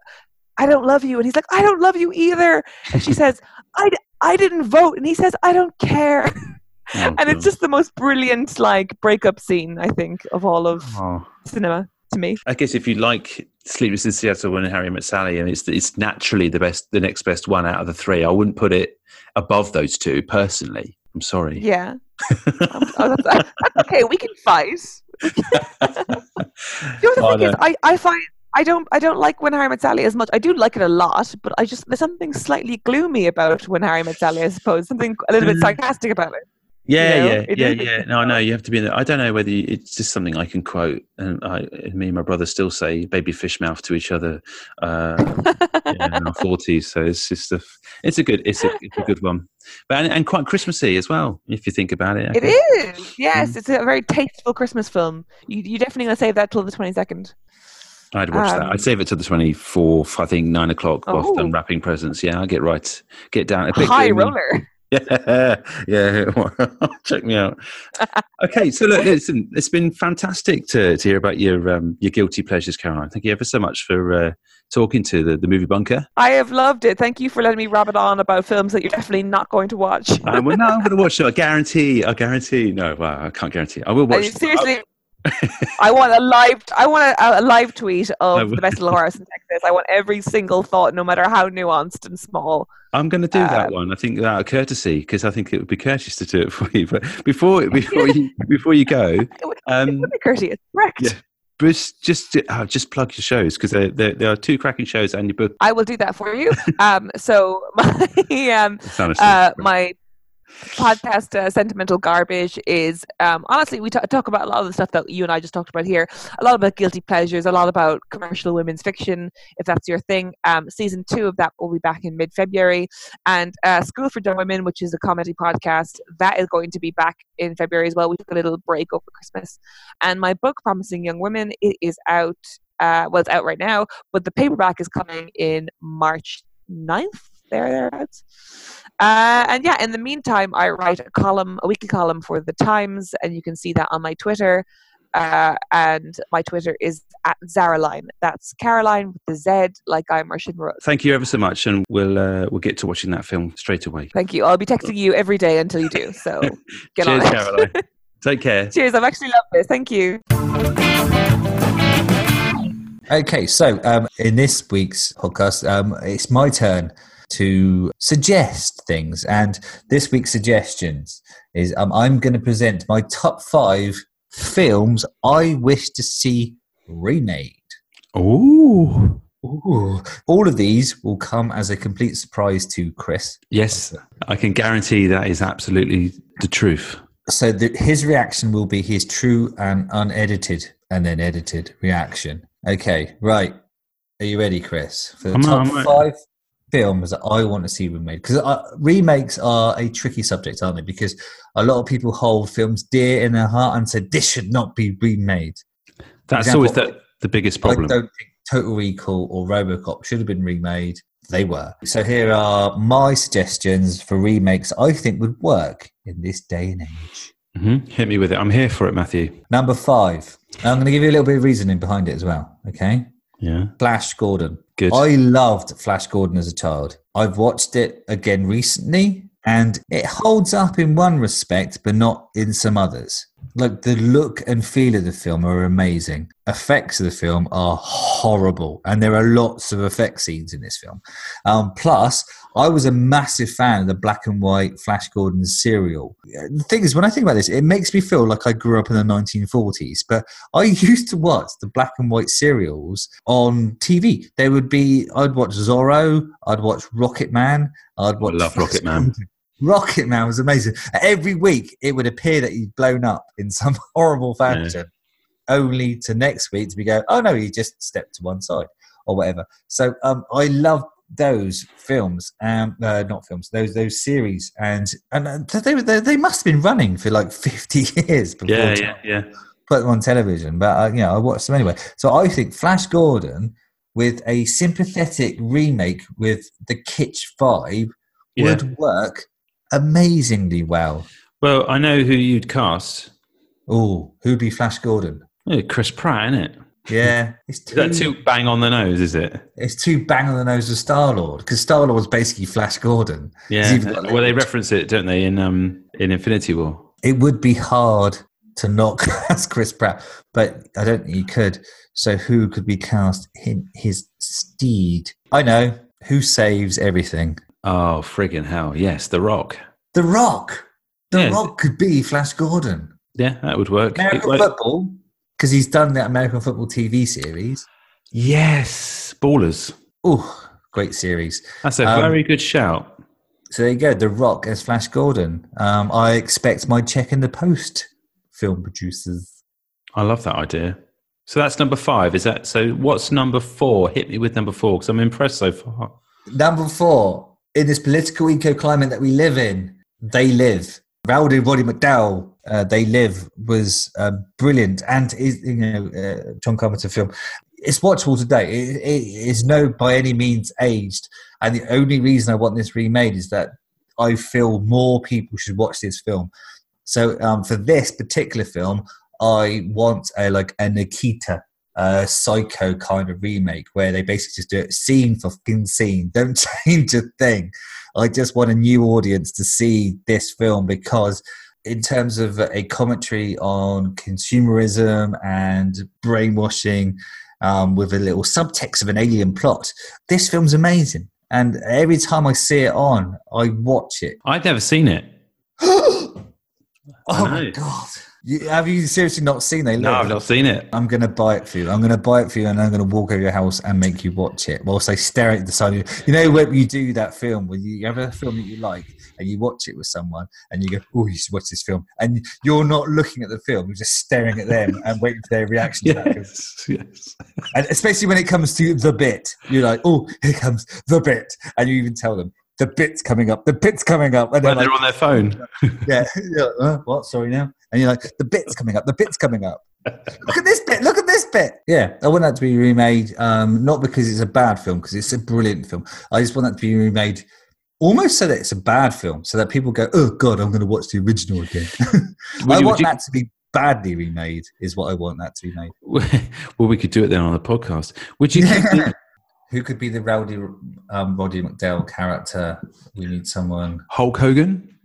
I don't love you, and he's like, I don't love you either. And she [laughs] says, I, d- I didn't vote, and he says, I don't care. [laughs] Oh, and it's just the most brilliant like breakup scene I think of all of Oh. cinema to me. I guess if you like Sleepless in Seattle and Harry Met Sally, and it's it's naturally the best, the next best one out of the three. I wouldn't put it above those two personally. I'm sorry. Yeah. [laughs] Um, oh, that's, that's okay. We can fight. The other Oh, thing is. I, I find I don't I don't like When Harry Met Sally as much. I do like it a lot, but I just there's something slightly gloomy about When Harry Met Sally. I suppose something a little bit Mm. sarcastic about it. Yeah, You know, yeah, it yeah, is- yeah. No, I know you have to be in there. I don't know whether you, it's just something I can quote, and I, me and my brother still say "baby fish mouth" to each other uh, yeah, in our [laughs] forties. So it's just a, it's a good, it's a, it's a good one, but and, and quite Christmassy as well, if you think about it. It is. Mm. Yes, it's a very tasteful Christmas film. You you definitely gonna save that till the twenty second. I'd watch that. Um, I'd save it to the twenty fourth. I think nine o'clock whilst Oh. unwrapping presents. Yeah, I'll get right, get down a bit High roller. [laughs] Yeah, yeah. [laughs] Check me out. Okay, so look, [laughs] listen, it's been fantastic to, to hear about your um, your guilty pleasures, Caroline. Thank you ever so much for uh, talking to the, the movie bunker. I have loved it. Thank you for letting me rabbit on about films that you're definitely not going to watch. Um, well, no, I'm not going to watch it. I guarantee. I guarantee. No, well, I can't guarantee. I will I watch. mean, seriously, I want a live. I want a, a live tweet of the best little whorehouse in Texas. I want every single thought, no matter how nuanced and small. I'm going to do that um, one. I think out of courtesy because I think it would be courteous to do it for you. But before [laughs] before you before you go, um, would be courteous. Correct. yeah. Bruce, just uh, just plug your shows because there, there there are two cracking shows and your book. I will do that for you. [laughs] um, so [laughs] my um, uh, my podcast uh, sentimental garbage is um, honestly we t- talk about a lot of the stuff that you and i just talked about here. A lot about guilty pleasures a lot about commercial women's fiction if that's your thing. Um, season two of that will be back in mid-february. And uh, school for dumb women which is a comedy podcast that is going to be back in february as well. We took a little break over christmas. And my book promising young women it is out uh, well it's out right now but the paperback is coming in march 9th there thereabouts uh, and yeah, in the meantime, I write a column, a weekly column for the Times, and you can see that on my Twitter. Uh, and my Twitter is at Czaroline. That's Caroline with the Z, like I'm Russian Rose. Thank you ever so much, and we'll uh, we'll get to watching that film straight away. Thank you. I'll be texting you every day until you do. So [laughs] get Cheers, on it. Caroline. [laughs] Take care. Cheers. I've actually loved this. Thank you. Okay, so um, in this week's podcast, um, it's my turn to suggest things, and this week's suggestions is um, I'm going to present my top five films I wish to see remade. Oh, Ooh. All of these will come as a complete surprise to Chris. yes, I can guarantee that is absolutely the truth. So the, his reaction will be his true and unedited and then edited reaction. Okay, right. Are you ready, Chris? For the I'm- top five films that I want to see remade. Because uh, remakes are a tricky subject, aren't they? Because a lot of people hold films dear in their heart and say this should not be remade. That's example, always the, the biggest I problem. don't think Total Recall or RoboCop should have been remade. They were. So here are my suggestions for remakes I think would work in this day and age. hmm Hit me with it. I'm here for it, Matthew. Number five. I'm going to give you a little bit of reasoning behind it as well. Okay. Yeah, Flash Gordon. Good. I loved Flash Gordon as a child. I've watched it again recently and it holds up in one respect, but not in some others. Like the look and feel of the film are amazing. Effects of the film are horrible, and there are lots of effect scenes in this film. Um, plus, I was a massive fan of the black and white Flash Gordon serial. The thing is, when I think about this, it makes me feel like I grew up in the 1940s. But I [laughs] used to watch the black and white serials on TV. There would be, I'd watch Zorro, I'd watch Rocket Man, I'd watch. I love Rocket Man. Rocket Man was amazing. Every week, it would appear that he'd blown up in some [laughs] horrible fashion, only to next week to be go, oh no, he just stepped to one side or whatever. So um, I love those films, um, uh, not films, those those series, and and uh, they, they they must have been running for like [laughs] fifty years before yeah, yeah, yeah. put them on television. But uh, you know, I watched them anyway. So I think Flash Gordon with a sympathetic remake with the kitsch vibe Yeah. would work amazingly well. Well, I know who you'd cast. Oh, who'd be Flash Gordon? Yeah, Chris Pratt, isn't it? Yeah, [laughs] it's Is that too, too bang on the nose? Is it? it's too bang on the nose of Star Lord because Star Lord's basically Flash Gordon. Yeah. got Well, they reference it, don't they, in um in Infinity War? It would be hard to not [laughs] cast Chris Pratt, but I don't think you could. So who could be cast in his steed? I know who saves everything. Oh, friggin' hell! Yes, The Rock. The Rock. The Yeah. Rock could be Flash Gordon. Yeah, that would work. American football, because he's done that American football TV series. yes, Ballers. Oh, great series. That's a Um, very good shout. So there you go. The Rock as Flash Gordon. Um, I expect my check in the post, film producers. I love that idea. So that's number five. Is that so? What's number four? Hit me with number four because I'm impressed so far. Number four, in this political eco climate that we live in, they live. Rowdy Roddy McDowell, uh, they live was uh, brilliant, and is you know uh, John Carpenter film. It's watchable today. It, it is no by any means aged, and the only reason I want this remade is that I feel more people should watch this film. So um, for this particular film, I want a like a Nikita uh, psycho kind of remake where they basically just do it scene for fucking scene. [laughs] Don't change a thing. I just want a new audience to see this film because, in terms of a commentary on consumerism and brainwashing, um, with a little subtext of an alien plot, this film's amazing. And every time I see it on, I watch it. I'd never seen it. [gasps] oh my god! You, have you seriously not seen it? No, I've not seen it. I'm going to buy it for you. I'm going to buy it for you, and I'm going to walk over your house and make you watch it whilst I stare at the side of you. You know when you do that film when you have a film that you like and you watch it with someone and you go, "Oh, you should watch this film," and you're not looking at the film, you're just staring at them and waiting for their reaction. to that. [laughs] Yes, yes. And especially when it comes to the bit, you're like, "Oh, here comes the bit," and you even tell them. The bit's coming up. The bit's coming up. And When they're they're on their phone. yeah, [laughs] yeah. Uh, what? Sorry now. And you're like, the bit's coming up. The bit's coming up. [laughs] Look at this bit. Look at this bit. Yeah, I want that to be remade. Um, not because it's a bad film, because it's a brilliant film. I just want that to be remade. Almost so that it's a bad film, so that people go, "Oh God, I'm going to watch the original again." [laughs] I you- want you- that to be badly remade. Is what I want that to be made. [laughs] well, we could do it then on the podcast. Would you? the- Who could be the rowdy um, Roddy McDowell character? We need someone. Hulk Hogan?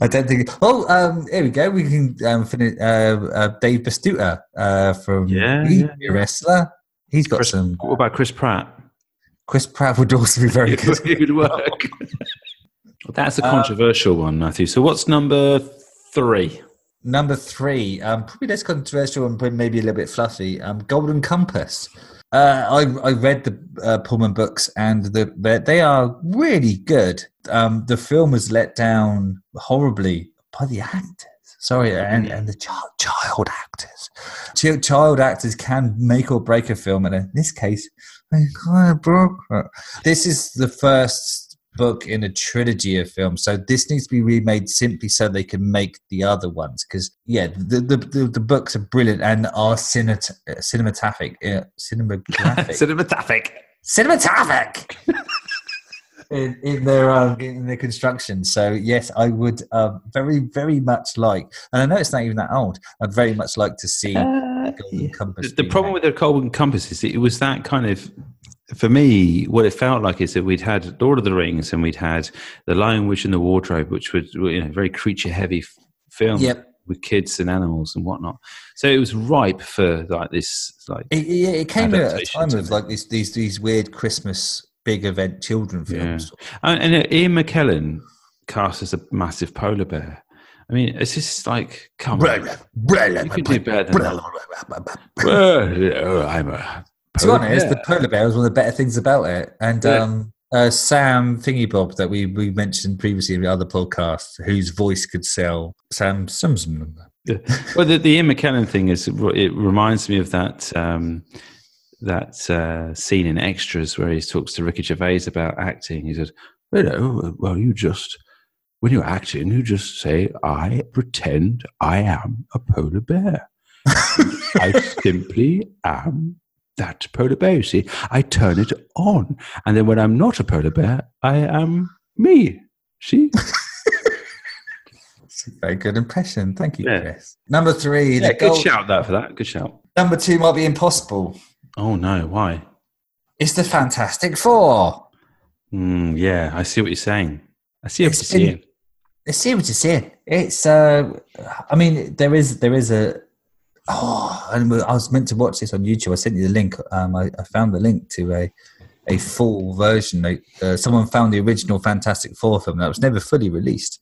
I don't think. Oh, um, here we go. We can um, finish. Uh, uh, Dave Bautista uh, from Yeah, he's yeah, a wrestler. He's got Chris, some. what about Chris Pratt? Chris Pratt would also be very [laughs] good. it would work. That's a Uh, controversial one, Matthew. So what's number three? Number three, um, probably less controversial and maybe a little bit fluffy. Um, Golden Compass. Uh, I I read the uh, Pullman books and the they- they are really good. Um, the film was let down horribly by the actors. Sorry, and, and the child, child actors. Ch- child actors can make or break a film, and in this case, they kind of broke. This is the first book in a trilogy of films, so this needs to be remade simply so they can make the other ones. Because yeah, the the, the the books are brilliant and are cinemat- cinematographic, uh, cinematographic, [laughs] Cinematographic. cinematographic. [laughs] In, in their um, in their construction, so yes, I would uh, very very much like, and I know it's not even that old. I'd very much like to see Uh, Golden Compass. The, the problem with the Golden Compass is it was that kind of, for me, what it felt like is that we'd had Lord of the Rings and we'd had The Lion, Witch, and the Wardrobe, which was you know very creature heavy film Yep. with kids and animals and whatnot. So it was ripe for like this like It, it, it came at a time of like these these these weird Christmas big event children films. And, and uh, Ian McKellen cast as a massive polar bear. I mean, it's just like, come on. You can do better than that. I'm a To be honest, bear. the polar bear was one of the better things about it. And Yeah. um, uh, Sam Thingybob that we, we mentioned previously in the other podcast, whose voice could sell Sam Sumsum. well, the, the Ian McKellen thing is it reminds me of that um, that uh, scene in Extras where he talks to Ricky Gervais about acting. He says, "You know, well, you just when you're acting, you just say, I pretend I am a polar bear. [laughs] I simply am that polar bear. You see, I turn it on, and then when I'm not a polar bear, I am me. See? [laughs] It's a very good impression. Thank you, Yeah. Chris. Number three. yeah, the good gold- shout that for that. Good shout. Number two might be impossible. Oh no, why? It's the Fantastic Four. Mm, yeah, I see what you're saying. I see what It's you're been- saying. I see what you're saying. It's, uh, I mean, there is, there is a, oh, and I was meant to watch this on YouTube. I sent you the link. Um, I, I found the link to a, a full version. Uh, someone found the original Fantastic Four film that was never fully released,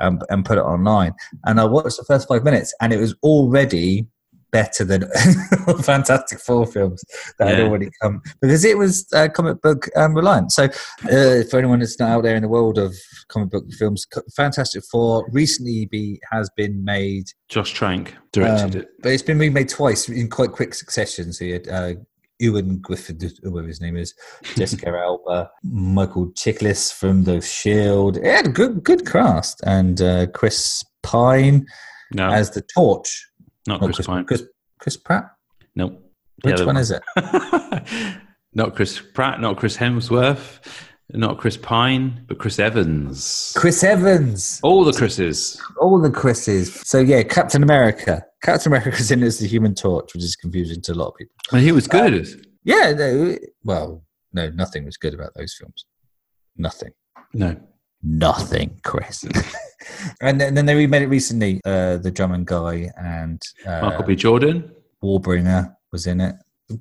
um, and put it online. And I watched the first five minutes, and it was already better than [laughs] Fantastic Four films that had already come because it was uh, comic book um, reliant. So, uh, for anyone that's not out there in the world of comic book films, Fantastic Four recently be has been made, Josh Trank directed um, it. but it's been remade twice in quite quick succession. So you had uh, Ioan Gruffudd, whatever his name is, Jessica [laughs] Alba, Michael Chiklis from The Shield. It had a good good cast, and uh, Chris Pine No, as the Torch. Not Not Chris Pine. Chris, Chris Pratt. Nope. Which one is it? [laughs] not Chris Pratt, not Chris Hemsworth, not Chris Pine, but Chris Evans. Chris Evans. All the Chris's. All the Chris's. So yeah, Captain America. Captain America America's [laughs] in as the Human Torch, which is confusing to a lot of people. And he was uh, good. Yeah. No, well, no, nothing was good about those films. Nothing. no. Nothing, Chris. [laughs] and, then, then they remade it recently. Uh, the Drummond guy and uh, Michael B. Jordan. Warbringer was in it.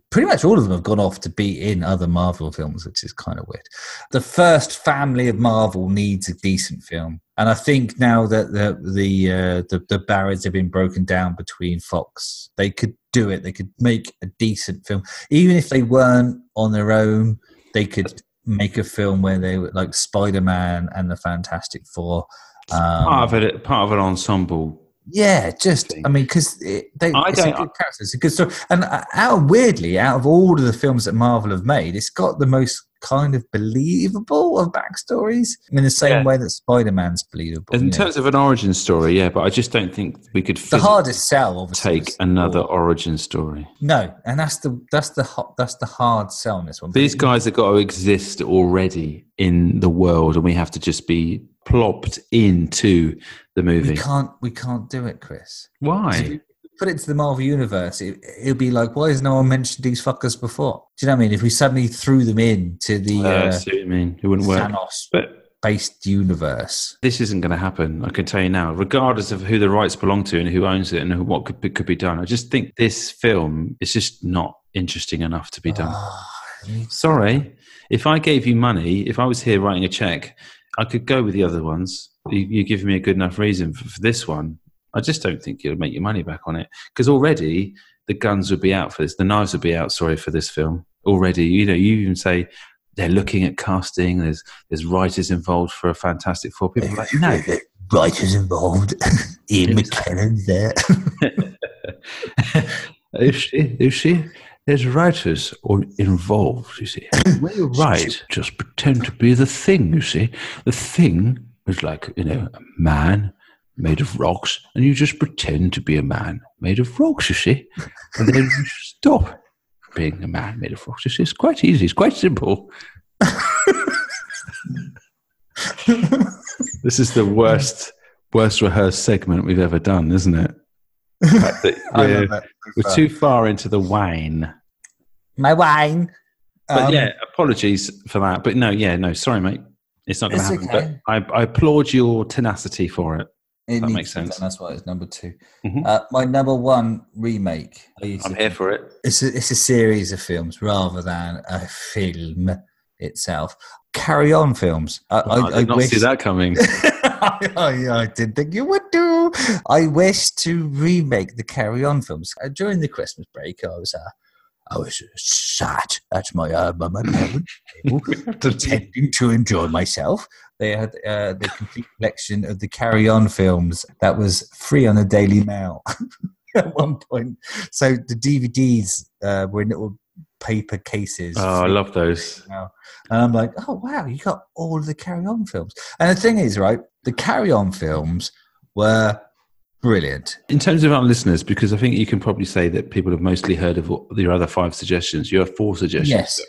Pretty much all of them have gone off to be in other Marvel films, which is kind of weird. The first family of Marvel needs a decent film, and I think now that the the uh, the, the barriers have been broken down between Fox, they could do it. They could make a decent film, even if they weren't on their own. They could make a film where they were like Spider Man and the Fantastic Four. Um, part of it. Part of an ensemble. yeah, just thing. I mean, because they I it's a don't- good character, it's a good story, and uh, out weirdly, out of all of the films that Marvel have made, it's got the most kind of believable of backstories. In the same Yeah. way that Spider Man's believable. In you know. terms of an origin story, yeah, but I just don't think we could the hardest sell, obviously, take another Thor. origin story. No, and that's the that's the hot that's the hard sell in this one. These guys have got to exist already in the world, and we have to just be plopped into the movie. we movie. can't we can't do it, Chris. So Why? Put it to the Marvel universe. It, it'll be like, why has no one mentioned these fuckers before? Do you know what I mean? If we suddenly threw them in to the Uh, I uh, see what you mean. It wouldn't work. Thanos But based universe. this isn't going to happen. I can tell you now, regardless of who the rights belong to and who owns it and who, what could be, could be done. I just think this film is just not interesting enough to be done. Ah, Sorry, if I gave you money, if I was here writing a check, I could go with the other ones. You, you give me a good enough reason for, for this one. I just don't think you'll make your money back on it because already the guns would be out for this. The knives would be out. Sorry for this film already. You know, you even say they're looking at casting. There's there's writers involved for a Fantastic Four. People like no. [laughs] Writers involved. [laughs] Ian Yes. McKellen's there. you see, you see, there's writers all involved. You see, [coughs] when you write, just pretend to be the thing. You see, the thing is like you know a man made of rocks, and you just pretend to be a man made of rocks. You see, and then you stop being a man made of rocks. You see, it's quite easy. It's quite simple. this is the worst, worst rehearsed segment we've ever done, isn't it? The fact that [laughs] I we're- we're too far into the wine. My wine. But Um, yeah, apologies for that. But no, yeah, no, sorry, mate. It's not going to happen. okay. But I, I applaud your tenacity for it. It that makes sense. That's why it's number 2 Mhm. Uh, my number one remake. I I'm here for it. It's a, it's a series of films rather than a film itself. Carry on films. I, Oh, I, did not wish, see that coming. [laughs] I, I didn't think you would do. I wish to remake the Carry On films. Uh, during the Christmas break, I was uh, I was sat at my uh, my my parents' table, [laughs] pretending to enjoy myself. They had uh, the complete collection of the Carry On films that was free on the Daily Mail [laughs] at one point. So the DVDs uh, were in little paper cases. oh, I love those. And I'm like, oh wow, you got all of the Carry On films. And the thing is, right, the Carry On films were brilliant. In terms of our listeners, because I think you can probably say that people have mostly heard of your other five suggestions. You have four suggestions. Yes,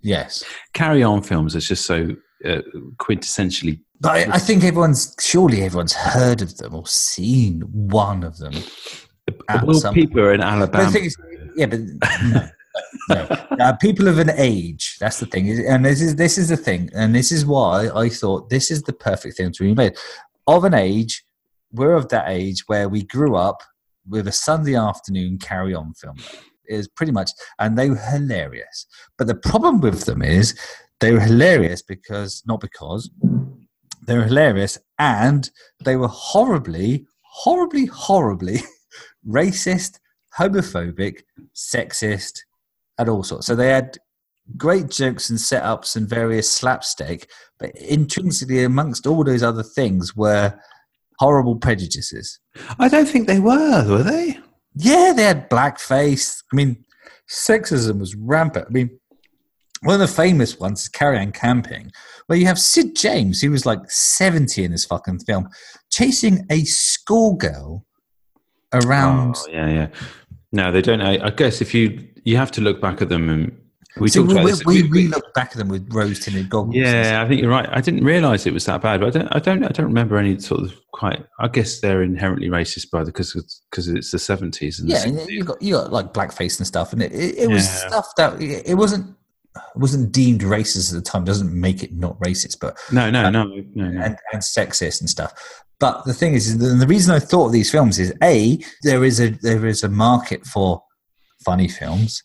yes. Carry on films is just so uh, quintessentially. But I, I think everyone's surely everyone's heard of them or seen one of them. Will some- people in But Alabama? the thing is, yeah, but no, no. [laughs] Uh, people of an age. That's the thing, and this is this is the thing, and this is why I thought this is the perfect thing to be made. Of an age, we're of that age where we grew up with a Sunday afternoon carry on film. Is pretty much, and they were hilarious. But the problem with them is they were hilarious because not because they were hilarious, and they were horribly, horribly, horribly [laughs] racist, homophobic, sexist, and all sorts. So they had great jokes and setups and various slapstick, but intrinsically amongst all those other things were horrible prejudices. I don't think they were, were they? Yeah, they had blackface. I mean, sexism was rampant. I mean, one of the famous ones is Carry On Camping, where you have Sid James, who was like 70 in this fucking film, chasing a schoolgirl around. Oh, yeah, yeah. No, they don't. I, I guess if you you have to look back at them and we so we, about we, we, we look back at them with rose tinted goggles. Yeah, I think you're right. I didn't realise it was that bad, but I don't. I don't. I don't remember any sort of quite. I guess they're inherently racist, by the because because it's the seventies and yeah, the and you got you got like blackface and stuff, and it, it, it was Yeah. stuff that it wasn't wasn't deemed racist at the time. Doesn't make it not racist, but no, no, no, no, no. and, and sexist and stuff. But the thing is, is the, the reason I thought of these films is a there is a there is a market for funny films.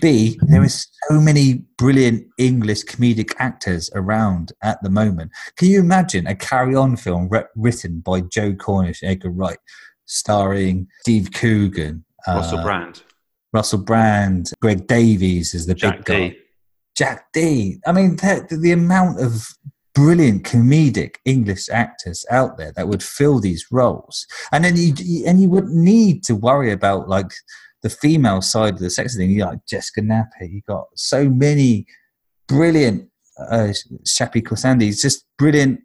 B there are so many brilliant English comedic actors around at the moment. Can you imagine a Carry On film writ- written by Joe Cornish, Edgar Wright, starring Steve Coogan, Russell uh, Brand, Russell Brand, Greg Davies is the Jack big guy. D. Jack D. I mean, the, the amount of brilliant comedic English actors out there that would fill these roles, and then you- and you wouldn't need to worry about like the female side of the sex thing. You got like Jessica Knappett. You got so many brilliant uh, Shappi Khorsandis, just brilliant,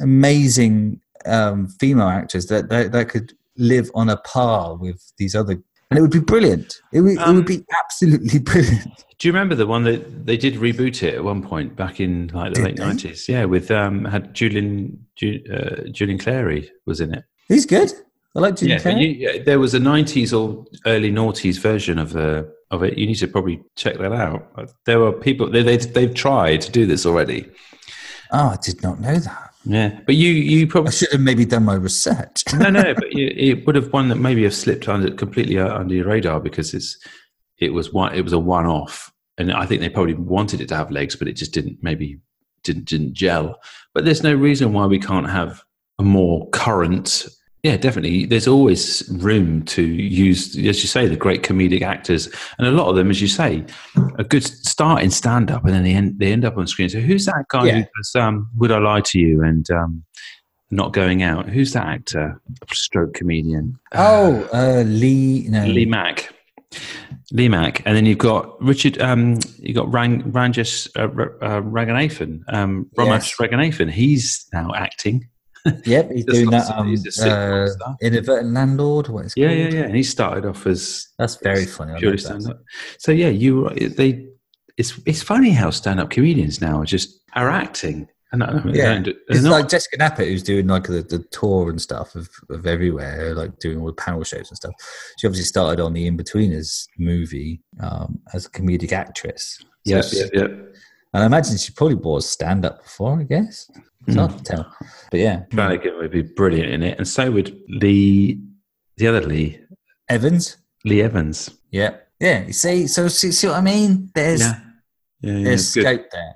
amazing um, female actors that, that that could live on a par with these other. And it would be brilliant. It would, it Um, would be absolutely [laughs] brilliant. Do you remember the one that they did reboot it at one point back in like the Did late nineties? Yeah, with um had Julian Ju, uh, Julian Clary was in it. He's good. I like Jim Yeah, Carrey. you, yeah, there was a nineties or early noughties version of the of it. You need to probably check that out. Uh, there were people they, they they've tried to do this already. oh, I did not know that. Yeah, but you you I probably should have maybe done my research. [laughs] no no, but you, [laughs] it would have one that maybe have slipped under completely uh, under your radar because it's it was one it was a one off, and I think they probably wanted it to have legs, but it just didn't maybe didn't didn't gel. But there's no reason why we can't have a more current. Yeah, definitely. There's always room to use, as you say, the great comedic actors, and a lot of them, as you say, a good start in stand up, and then they end they end up on screen. So who's that guy Yeah. who does um, "Would I Lie to You" and um, "Not Going Out"? Who's that actor? Stroke comedian. oh, uh, Lee. No, Lee Mack. Lee Mack, and then you've got Richard. Um, you got Rang, Ranjit uh, R- uh, Ranganathan. Um, Romesh Yes. Ranganathan. He's now acting. Yep, he's doing that. Um, uh, inadvertent landlord. What is Yeah, called? yeah, yeah. And he started off as That's very funny. I purely stand up. So yeah, you they. It's it's funny how stand up comedians now are just are acting. And I mean, Yeah. they're not- It's like Jessica Knappett, who's doing like the, the tour and stuff of, of everywhere, like doing all the panel shows and stuff. She obviously started on the Inbetweeners movie um, as a comedic actress. So yeah, yeah. And I imagine she probably was stand up before, I guess. It's hard to tell. But yeah. Flanagan would be brilliant in it, and so would Lee, the other Lee, Evans? Lee Evans. Yeah. Yeah. You see, so see, see what I mean? There's Yeah, yeah, yeah. there's scope there.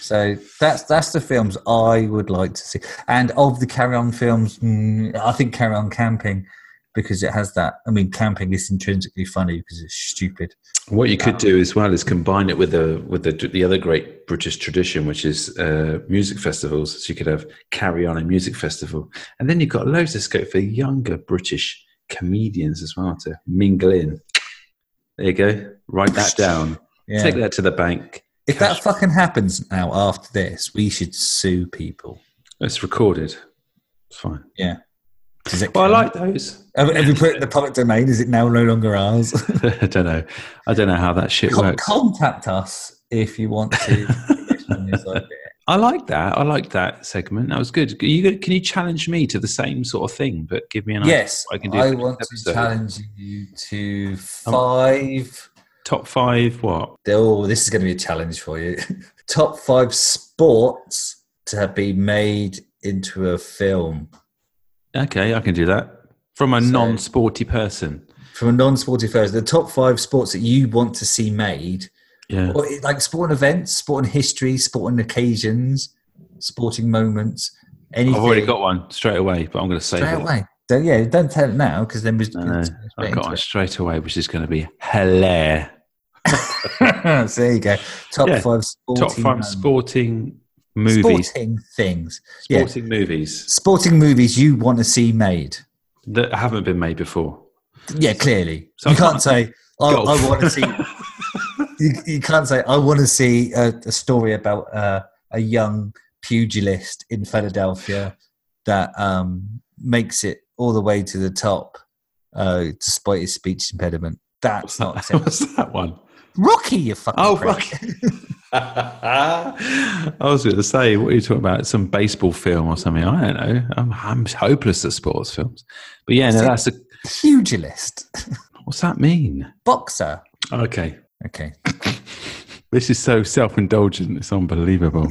So that's that's the films I would like to see. And of the Carry On films, mm, I think Carry On Camping because it has that. I mean, camping is intrinsically funny because it's stupid. What you could do as well is combine it with the with the the other great British tradition, which is uh, music festivals. So you could have carry on a music festival, and then you've got loads of scope for younger British comedians as well to mingle in. There you go. Write that down. Yeah. Take that to the bank. if that fucking happens now after this, we should sue people. It's recorded. It's fine. Yeah. Does it Well, I like those. Have, have we put it in the public domain? Is it now no longer ours? [laughs] I don't know. I don't know how that shit Con- works. contact us if you want to. on this idea. I like that. I like that segment. That was good. Can you, can you challenge me to the same sort of thing, but give me an yes, I can do. I want next to episode? challenge you to five. top five. What? Oh, this is going to be a challenge for you. [laughs] Top five sports to have been made into a film Okay, I can do that from a So- non-sporty person. from a non-sporty first. The top five sports that you want to see made, Yeah. or like sporting events, sporting history, sporting occasions, sporting moments. Anything. I've already got one straight away, but I'm going to say straight it. away. Don't, yeah, don't tell it now because then we're No, I've got one straight away, which is going to be hilarious. [laughs] so there you go. Top Yeah, five sporting, Top five sporting movies. sporting things. yeah. Sporting movies Sporting movies you want to see made. that haven't been made before. Yeah, clearly. So you I can't can't- say, [laughs] I, I want to see. [laughs] you, you can't say, I want to see a, a story about uh, a young pugilist in Philadelphia that um, makes it all the way to the top uh, despite his speech impediment. That's not acceptable. [laughs] What's that one? Rocky, you fucking Oh, prick. Rocky. [laughs] I was going to say, what are you talking about? Some baseball film or something? I don't know. I'm, I'm hopeless at sports films. But yeah, no, that's a. Pugilist. [laughs] What's that mean? Boxer. Okay. Okay. [laughs] This is so self indulgent. It's unbelievable.